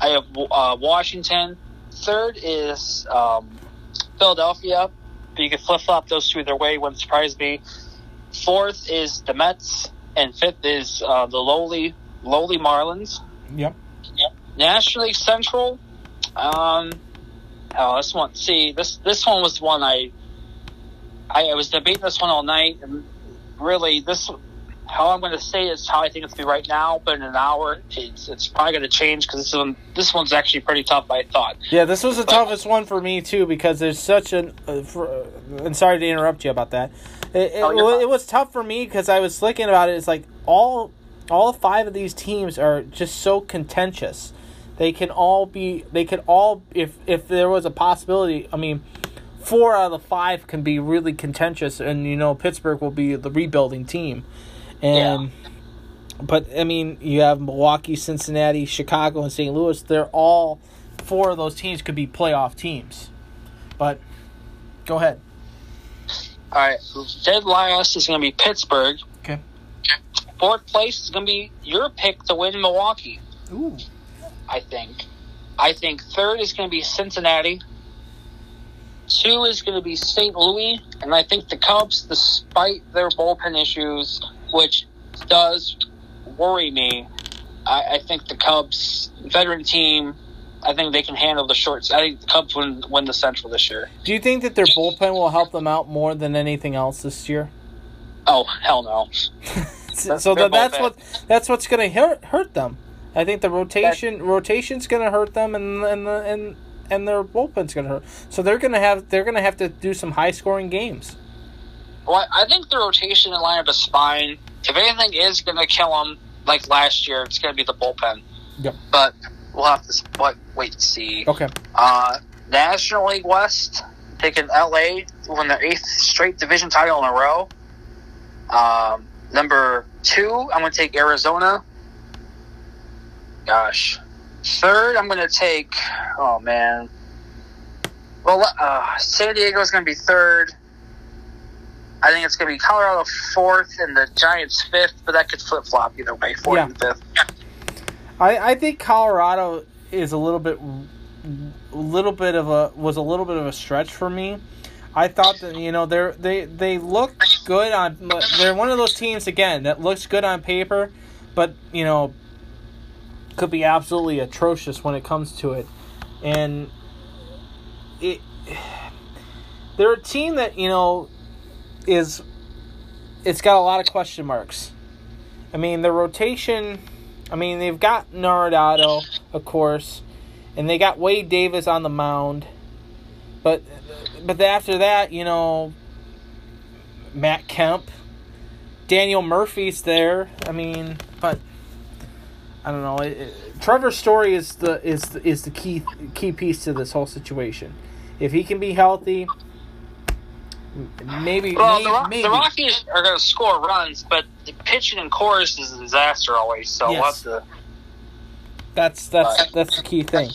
I have uh, Washington. Third is um, Philadelphia. But you can flip flop those two either way, wouldn't surprise me. Fourth is the Mets, and fifth is uh, the lowly lowly Marlins. Yep. National League Central. Um, oh, this one. See, this this one was the one I. I, I was debating this one all night, and really, this how I'm going to say it is how I think it's going to be right now. But in an hour, it's it's probably going to change because this one this one's actually pretty tough. I thought. Yeah, this was the toughest one for me too because there's such an. Uh, for, uh, and sorry to interrupt you about that. It, it, Oh, you're wa- fine. it was tough for me because I was thinking about it. It's like all all five of these teams are just so contentious. They can all be. They could all if if there was a possibility. I mean, four out of the five can be really contentious, and you know Pittsburgh will be the rebuilding team, and. But I mean, you have Milwaukee, Cincinnati, Chicago, and St. Louis. They're all four of those teams could be playoff teams. But go ahead. All right, dead last is going to be Pittsburgh. Okay. Fourth place is going to be your pick to win Milwaukee. Ooh. I think. I think third is going to be Cincinnati. Two is going to be St. Louis, and I think the Cubs, despite their bullpen issues, which does worry me. I, I think the Cubs veteran team. I think they can handle the shorts. I think the Cubs win win the Central this year. Do you think that their bullpen will help them out more than anything else this year? Oh hell no! so that, that's what that's what's going to hurt hurt them. I think the rotation rotation's going to hurt them, and and the, and and their bullpen's going to hurt. So they're going to have they're going to have to do some high scoring games. Well, I think the rotation and lineup is fine. If anything is going to kill them, like last year, it's going to be the bullpen. Yep. But we'll have to what, wait and see. Okay. Uh, National League West, taking LA win their eighth straight division title in a row. Um, number two, I'm going to take Arizona. Gosh. Third, I'm going to take, oh man. Well, uh, San is going to be third. I think it's going to be Colorado fourth and the Giants fifth, but that could flip flop either way, fourth Yeah. and fifth. I, I think Colorado is a little bit, a little bit of a was a little bit of a stretch for me. I thought that you know they're they they look good on they're one of those teams again that looks good on paper, but you know could be absolutely atrocious when it comes to it, and it they're a team that you know is it's got a lot of question marks. I mean, the rotation. I mean, they've got Arenado, of course, and they got Wade Davis on the mound, but but after that, you know, Matt Kemp, Daniel Murphy's there. I mean, but I don't know. It, it, Trevor Story's is the is the, is the key key piece to this whole situation. If he can be healthy, maybe Well, maybe, the, maybe. the Rockies are going to score runs, but the pitching and Coors is a disaster always. So we'll Yes. to. That's that's that's the key thing.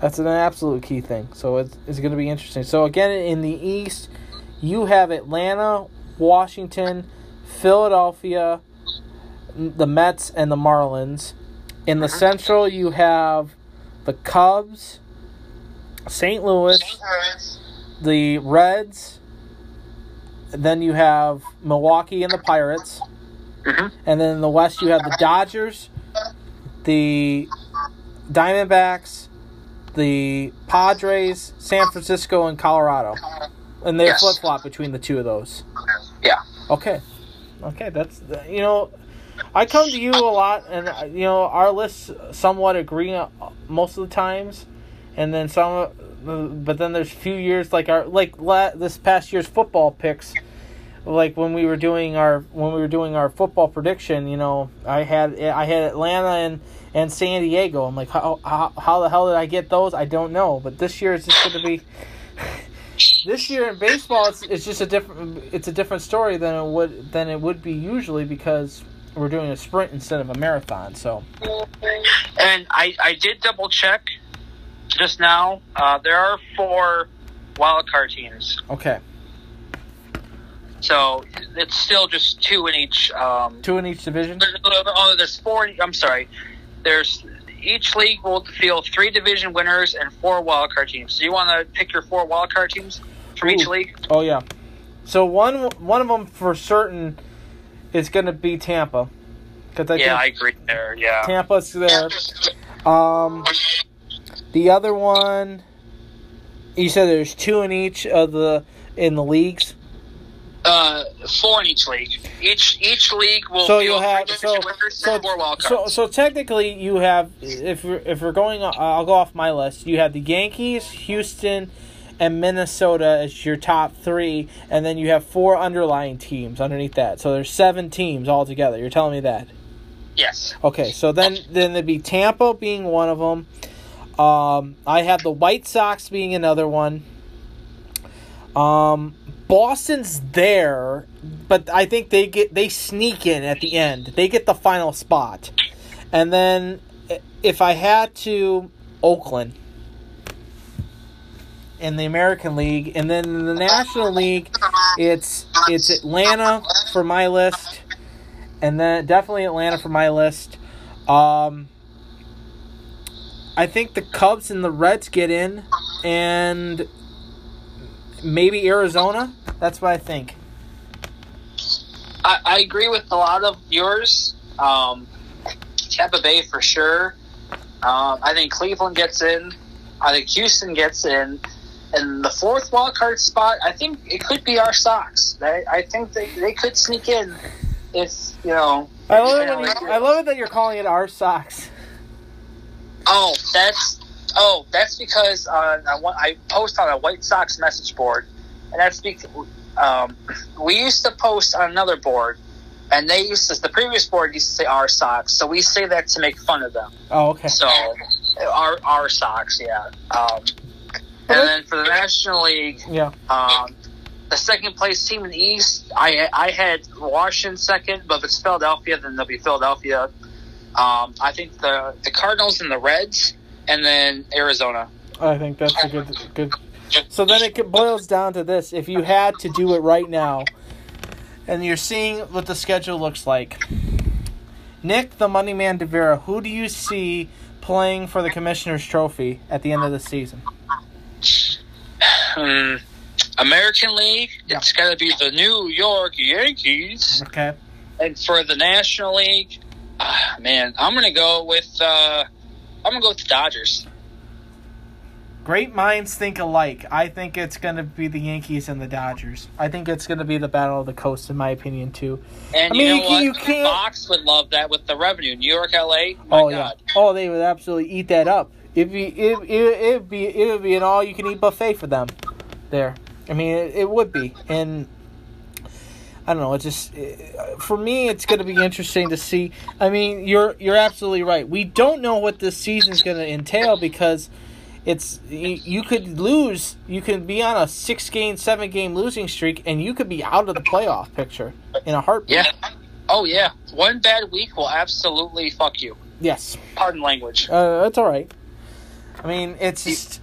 That's an absolute key thing. So it's, it's going to be interesting. So again, in the East, you have Atlanta, Washington, Philadelphia, the Mets, and the Marlins. In the Central, you have the Cubs, St. Louis, the Reds. Then you have Milwaukee and the Pirates. Mhm. And then in the West, you have the Dodgers, the Diamondbacks, the Padres, San Francisco, and Colorado. And they Yes. flip flop between the two of those. Yeah. Okay. Okay, that's you know, I come to you a lot, and uh, you know our lists somewhat agree uh, most of the times, and then some, uh, but then there's few years like our like la- this past year's football picks, like when we were doing our when we were doing our football prediction. You know, I had I had Atlanta and and San Diego. I'm like, how how, how the hell did I get those? I don't know, but this year is just going to be. This year in baseball, it's, it's just a different it's a different story than it would than it would be usually because we're doing a sprint instead of a marathon. So And I, I did double check just now. Uh, there are four wild card teams, okay, so it's still just two in each. Um, two in each division. there- oh, there's four. I'm sorry. There's each league will field three division winners and four wild card teams. So you want to pick your four wild card teams from each league? Oh yeah, so one one of them for certain is going to be Tampa because I yeah, I agree there. Yeah. Tampa's there. Um, the other one, you said there's two in each of the in the leagues. Uh, four in each league. Each each league will So you'll have so so, and four wild so so technically you have if we're, if we're going I'll go off my list. You have the Yankees, Houston, and Minnesota as your top three, and then you have four underlying teams underneath that. So there's seven teams altogether. You're telling me that? yes. Okay, so then then there'd be Tampa being one of them. Um, I have the White Sox being another one. Um, Boston's there, but I think they get they sneak in at the end. They get the final spot, and then if I had to, Oakland in the American League, and then in the National League, it's it's Atlanta for my list, and then definitely Atlanta for my list. Um, I think the Cubs and the Reds get in, and maybe Arizona. That's what I think. I, I agree with a lot of yours. Um, Tampa Bay for sure. Um, I think Cleveland gets in. I think Houston gets in. And the fourth wild card spot, I think it could be our Sox. I, I think they, they could sneak in if, you know. I love it. you you, I love it that you're calling it our Sox. Oh, that's oh, that's because uh, I, I post on a White Sox message board, and that's because um, we used to post on another board, and they used to the previous board used to say our Sox, so we say that to make fun of them. Oh, okay. So our our Sox, yeah. Um, and then for the National League, Yeah. um, the second place team in the East, I I had Washington second, but if it's Philadelphia, then they'll be Philadelphia. Um, I think the the Cardinals and the Reds, and then Arizona. I think that's a good good. So then it boils down to this: if you had to do it right now, and you're seeing what the schedule looks like, Nick, the Money Man Devera, who do you see playing for the Commissioner's Trophy at the end of the season? Hmm. American League, it's going to be the New York Yankees, Okay. and for the National League, ah, man, I'm going to go with uh, I'm going to go with the Dodgers. Great minds think alike. I think it's going to be the Yankees and the Dodgers. I think it's going to be the battle of the coast, in my opinion, too. And I you mean, know you can- what? you can't- Fox would love that with the revenue. New York, LA. Oh God. yeah. Oh, they would absolutely eat that up. It'd be it it it'd be it would be an all you can eat buffet for them. There. I mean, it, it would be, and I don't know. It just uh, for me, it's going to be interesting to see. I mean, you're you're absolutely right. We don't know what this season's going to entail because it's you, you could lose. You could be on a six game, seven game losing streak, and you could be out of the playoff picture in a heartbeat. Yeah. Oh yeah. One bad week will absolutely fuck you. Yes. Pardon language. Uh, that's all right. I mean, it's just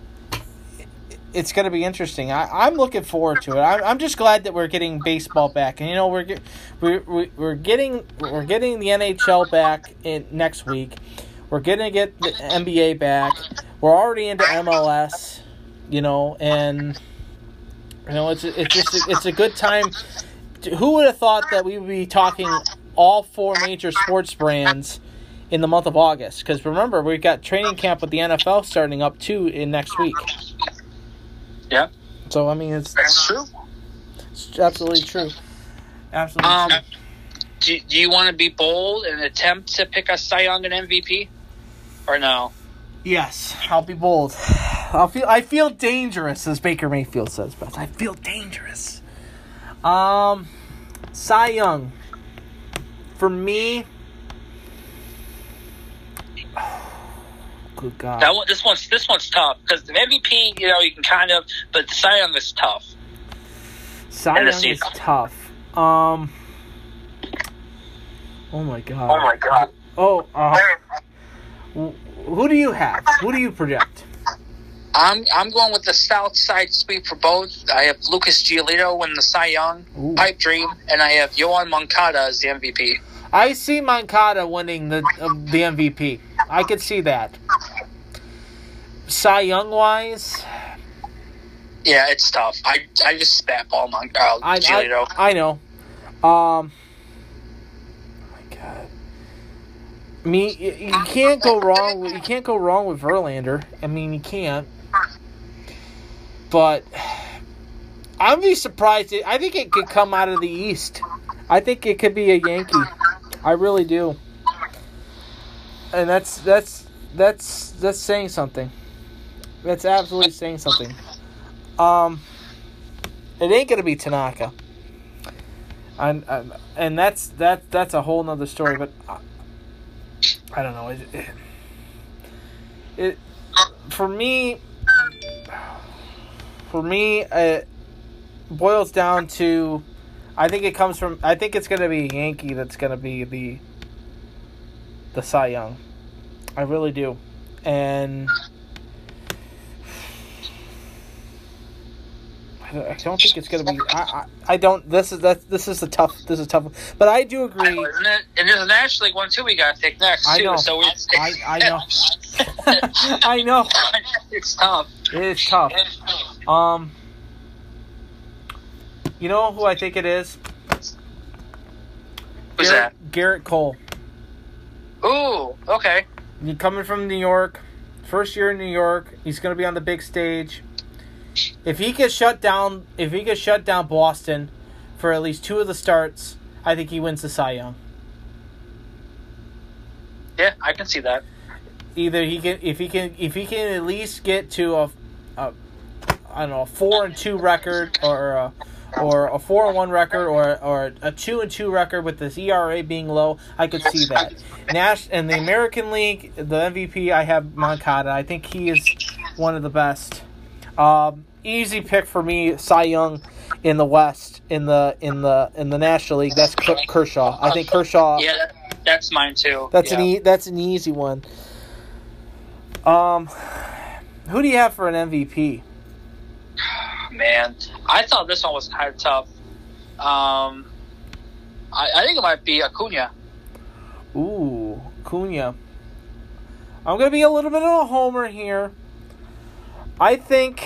it's going to be interesting. I, I'm looking forward to it. I, I'm just glad that we're getting baseball back, and you know we're get, we're we- we're getting we're getting the NHL back in next week. We're gonna get the NBA back. We're already into MLS, you know, and you know it's it's just it's a good time. to- Who would have thought that we would be talking all four major sports brands? In the month of August. Because remember, we've got training camp with the NFL starting up too in next week. Yeah. So I mean, it's, That's true. it's absolutely true. Absolutely. Um, true. do, do you want to be bold and attempt to pick a Cy Young and MVP, or no? Yes, I'll be bold. I'll feel. I feel dangerous, as Baker Mayfield says. But I feel dangerous. Um, Cy Young. For me. Good God. That one, this one's this one's tough because the MVP, you know, you can kind of, but the Cy Young is tough. Cy Young is tough. Um. Oh my God. Oh my god! Oh, uh, who do you have? Who do you project? I'm I'm going with the South Side sweep for both. I have Lucas Giolito in the Cy Young Ooh. pipe dream, and I have Yoan Moncada as the MVP. I see Moncada winning the uh, the MVP. I could see that. Cy Young wise, Yeah, it's tough. I I just spatball Mon- uh, I, Giolito. I I know. Um. oh my God. I mean, you, you can't go wrong. You can't go wrong with Verlander. I mean, you can't. But I'd be surprised. I think it could come out of the East. I think it could be a Yankee. I really do. And that's that's that's that's saying something. That's absolutely saying something. Um, it ain't gonna be Tanaka. And and, that's that that's a whole nother story. But I, I don't know. It, it, it for me for me it boils down to I think it comes from I think it's gonna be a Yankee that's gonna be the the Cy Young. I really do. And I don't, think it's gonna be. I, I, I don't. This is that. This is a tough. This is tough. But I do agree. And, then, and there's a National League one too. We got to take next I too. know. So it's I I know. I know. it's tough. It is tough. Um. You know who I think it is? Who's Gerrit, Gerrit Cole. Ooh, okay. He's coming from New York, first year in New York. He's going to be on the big stage. If he gets shut down, if he gets shut down Boston for at least two of the starts, I think he wins the Cy Young. Yeah, I can see that. Either he can, if he can, if he can at least get to a, a I don't know, a four and two record or a, or a four and one record or or a two and two record with this ERA being low, I could see that. Nash and the American League, the MVP, I have Moncada. I think he is one of the best. Um, easy pick for me, Cy Young in the West in the in the in the National League. That's Kershaw. I think Kershaw. Yeah, that's mine too. That's yeah. an e- that's an easy one. Um, who do you have for an MVP? Man, I thought this one was kind of tough. Um, I, I think it might be Acuna. Ooh, Cunha. I'm gonna be a little bit of a homer here. I think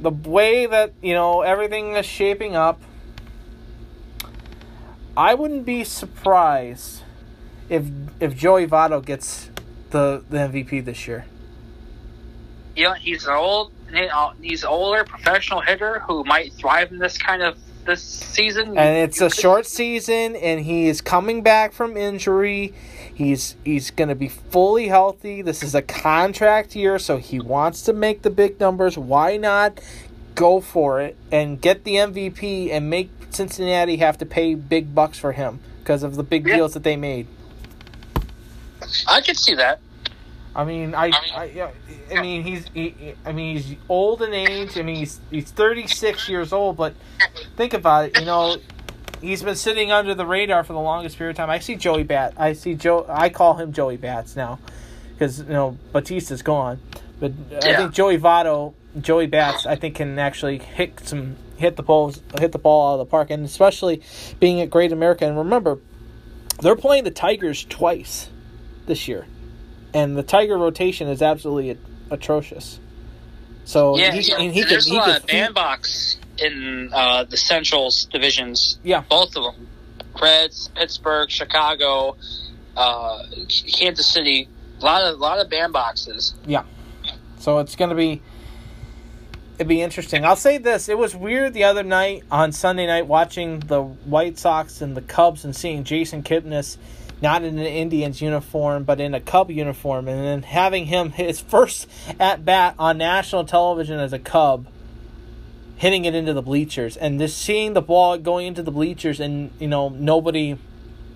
the way that you know everything is shaping up, I wouldn't be surprised if if Joey Votto gets the the MVP this year. You know, he's an old, he's an older professional hitter who might thrive in this kind of this season. and it's a short season and he is coming back from injury he's he's going to be fully healthy this is a contract year so he wants to make the big numbers why not go for it and get the MVP and make Cincinnati have to pay big bucks for him because of the big Yeah. deals that they made I could see that. I mean, I, I, yeah, I mean, he's, he, I mean, he's old in age. I mean, he's he's 36 years old. But think about it. You know, he's been sitting under the radar for the longest period of time. I see Joey Bat. I see Joe. I call him Joey Bats now, because you know Bautista's gone. But I think Joey Votto, Joey Bats, I think can actually hit some hit the balls, hit the ball out of the park, and especially being at Great America. And remember, they're playing the Tigers twice this year, and the Tiger rotation is absolutely atrocious. So Yeah, he, yeah. and he And could, there's he a lot could of bandbox in uh, the Central's divisions. Yeah. both of them. Reds, Pittsburgh, Chicago, uh, Kansas City. A lot of a lot of bandboxes. Yeah, so it's going to be it'd be interesting. I'll say this: it was weird the other night on Sunday night watching the White Sox and the Cubs and seeing Jason Kipnis not in an Indians uniform but in a Cub uniform, and then having him his first at bat on national television as a Cub. Hitting it into the bleachers and just seeing the ball going into the bleachers and you know nobody,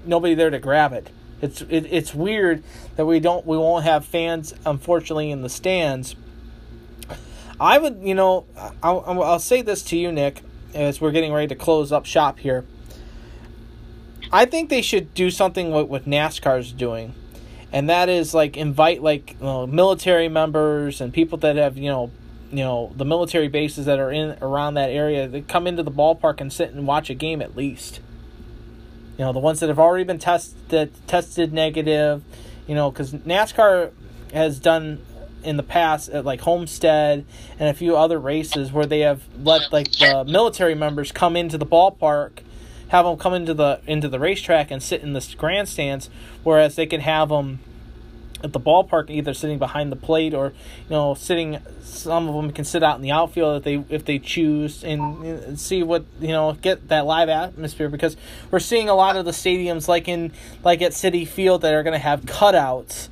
nobody there to grab it. It's it, it's weird that we don't we won't have fans unfortunately in the stands. I would you know I'll, I'll I'll say this to you Nick as we're getting ready to close up shop here. I think they should do something what what NASCAR's doing, and that is like invite like you know, military members and people that have you know you know the military bases that are in around that area that come into the ballpark and sit and watch a game at least. You know the ones that have already been tested tested negative you know because nascar has done in the past at like homestead and a few other races where they have let like the military members come into the ballpark have them come into the into the racetrack and sit in the grandstands whereas they can have them at the ballpark either sitting behind the plate or you know sitting some of them can sit out in the outfield if they if they choose and see what you know get that live atmosphere because we're seeing a lot of the stadiums like in like at Citi Field that are going to have cutouts.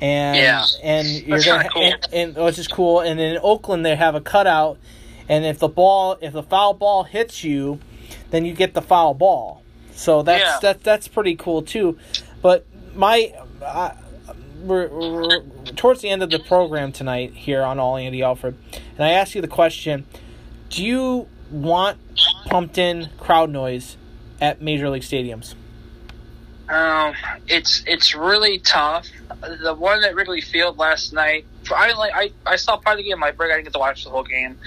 And Yeah. and you're That's kinda to and, and oh, which is cool. And in Oakland they have a cutout and if the ball if the foul ball hits you then you get the foul ball so that's Yeah. that that's pretty cool too but my I, we're, we're towards the end of the program tonight here on All Andy Alford, and I ask you the question: Do you want pumped in crowd noise at major league stadiums? Um, it's it's really tough. The one at Wrigley Field last night, I like I, I saw part of the game. My break, I didn't get to watch the whole game.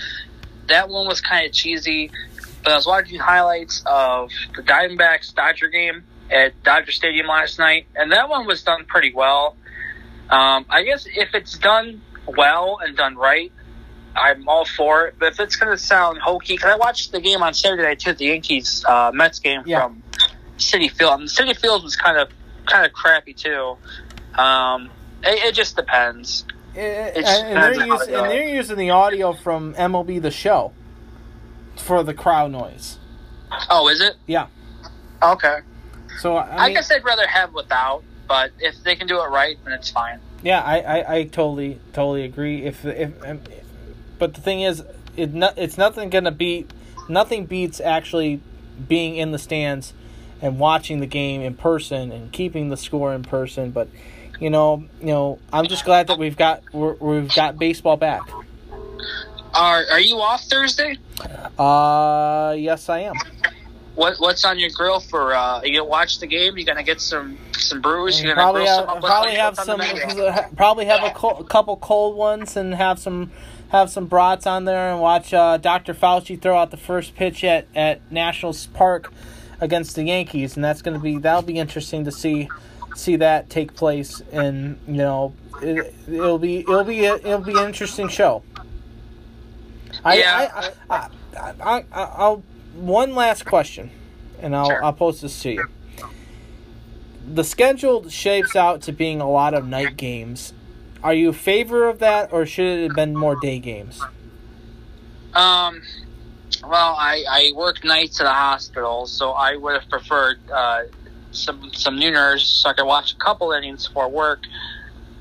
That one was kind of cheesy, but I was watching highlights of the Diamondbacks Dodger game at Dodger Stadium last night, and that one was done pretty well. Um, I guess if it's done well and done right, I'm all for it. But if it's going to sound hokey, because I watched the game on Saturday night too, the Yankees uh, Mets game Yeah. from Citi Field. And Citi Field was kind of kind of crappy too. Um, it, it just depends. and, It and depends they're using and they're using the audio from MLB The Show for the crowd noise. Oh, is it? Yeah. Okay. So I, I, guess I'd rather have without, but if they can do it right, then it's fine. yeah, I, I, I totally totally agree. If if, um, but the thing is, it no, it's nothing gonna beat nothing beats actually being in the stands and watching the game in person and keeping the score in person. But you know, you know, I'm just glad that we've got we're, we've got baseball back. Are Are you off Thursday? Uh, yes, I am. What What's on your grill for? Uh, you gonna watch the game? You gonna get some some brews? You gonna probably have, some probably have some probably have a, co- a couple cold ones and have some have some brats on there and watch uh, Dr. Fauci throw out the first pitch at at Nationals Park against the Yankees and that's going to be that'll be interesting to see see that take place and you know it, it'll be it'll be a, it'll be an interesting show. I, Yeah. I, I, I, I, I, I'll one last question, and I'll Sure. I'll post this to you the schedule shapes out to being a lot of night games. Are you a favor of that, or should it have been more day games? Um, well, I, I work nights at a hospital, so I would have preferred uh, some some nooners so I could watch a couple innings for work.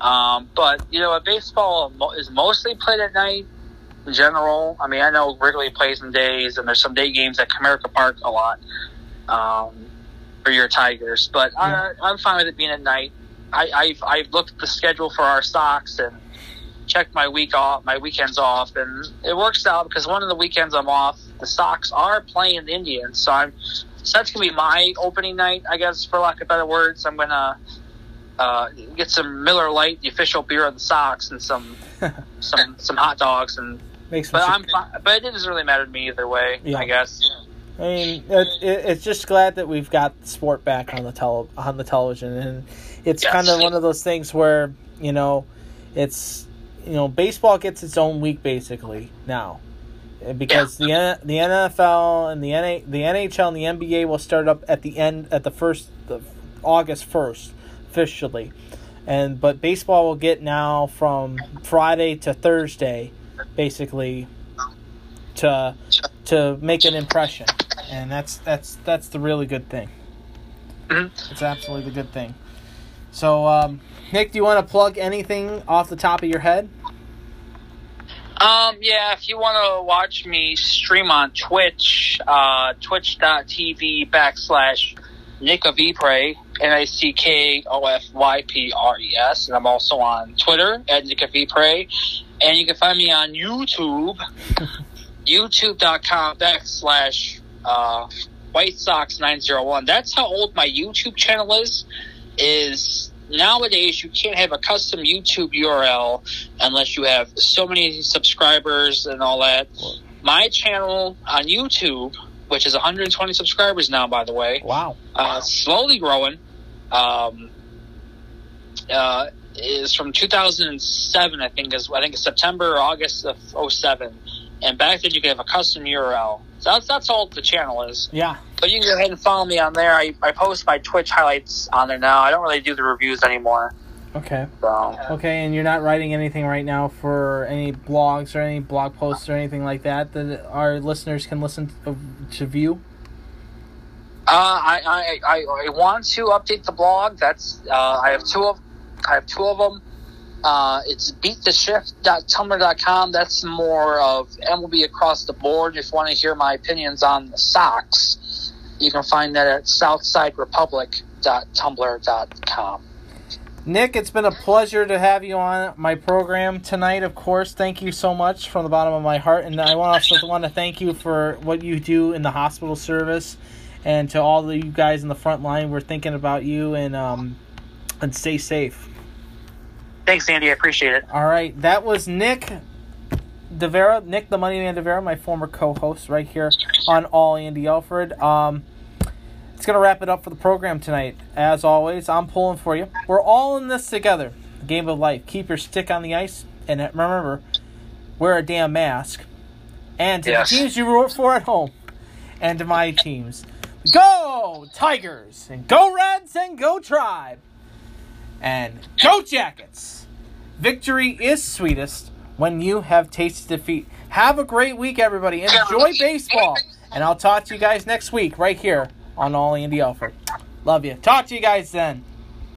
Um, but you know, baseball is mostly played at night general. I mean, I know Wrigley plays in days, and there's some day games at Comerica Park a lot um, for your Tigers. But I, I'm fine with it being at night. I, I've I've looked at the schedule for our Sox and checked my week off, my weekends off, and it works out because one of the weekends I'm off, the Sox are playing the Indians, so I'm so that's gonna be my opening night, I guess, for lack of better words. I'm gonna uh, get some Miller Lite, the official beer of the Sox, and some some some hot dogs, and Makes but. I'm fi- but it doesn't really matter to me either way. Yeah. I guess. I mean, it, it, it's just glad that we've got sport back on the tele on the television, and it's Yes. kind of one of those things where you know, it's you know, baseball gets its own week basically now, because the the NFL and the NA, the NHL and the NBA will start up at the end at the first the August first officially, and but baseball will get now from Friday to Thursday, basically, to to make an impression, and that's that's that's the really good thing. Mhm. It's absolutely the good thing. So, um, Nick, do you want to plug anything off the top of your head? Um, yeah, if you want to watch me stream on Twitch, uh, twitch.tv backslash Nick of Nickofypres, N-I-C-K-O-F-Y-P-R-E-S, and I'm also on Twitter at Nick of Nickofypres, and you can find me on YouTube, youtube.com backslash, uh, White Sox 901. That's how old my YouTube channel is, is nowadays you can't have a custom YouTube URL unless you have so many subscribers and all that. My channel on YouTube, which is 120 subscribers now, by the way, Wow. uh, slowly growing, um, uh, is from 2007, I think is I think it's September or August of 07. And back then you could have a custom URL. So that's that's all the channel is. Yeah. But you can go ahead and follow me on there. I, I post my Twitch highlights on there now. I don't really do the reviews anymore. Okay. So Okay, and you're not writing anything right now for any blogs or any blog posts or anything like that that our listeners can listen to, to view. Uh, I, I, I, I want to update the blog. That's uh, I have two of I have two of them. Uh, it's beattheshift.tumblr.com. That's more of MLB across the board. If you want to hear my opinions on the Sox, you can find that at southsiderepublic.tumblr.com. Nick, it's been a pleasure to have you on my program tonight. Of course, thank you so much from the bottom of my heart, and I also want to thank you for what you do in the hospital service, and to all of you guys in the front line. We're thinking about you, and um, and stay safe. Thanks, Andy. I appreciate it. All right, that was Nick DeVera, Nick the Money Man DeVera, my former co-host, right here on All Andy Alford. Um, it's gonna wrap it up for the program tonight. As always, I'm pulling for you. We're all in this together. The game of life. Keep your stick on the ice, and remember, wear a damn mask. And to Yes. the teams you root for at home, and to my teams, Go Tigers and go Reds and go Tribe and go Jackets. Victory is sweetest when you have tasted defeat. Have a great week, everybody. Enjoy baseball. And I'll talk to you guys next week right here on All Andy Alford. Love you. Talk to you guys then.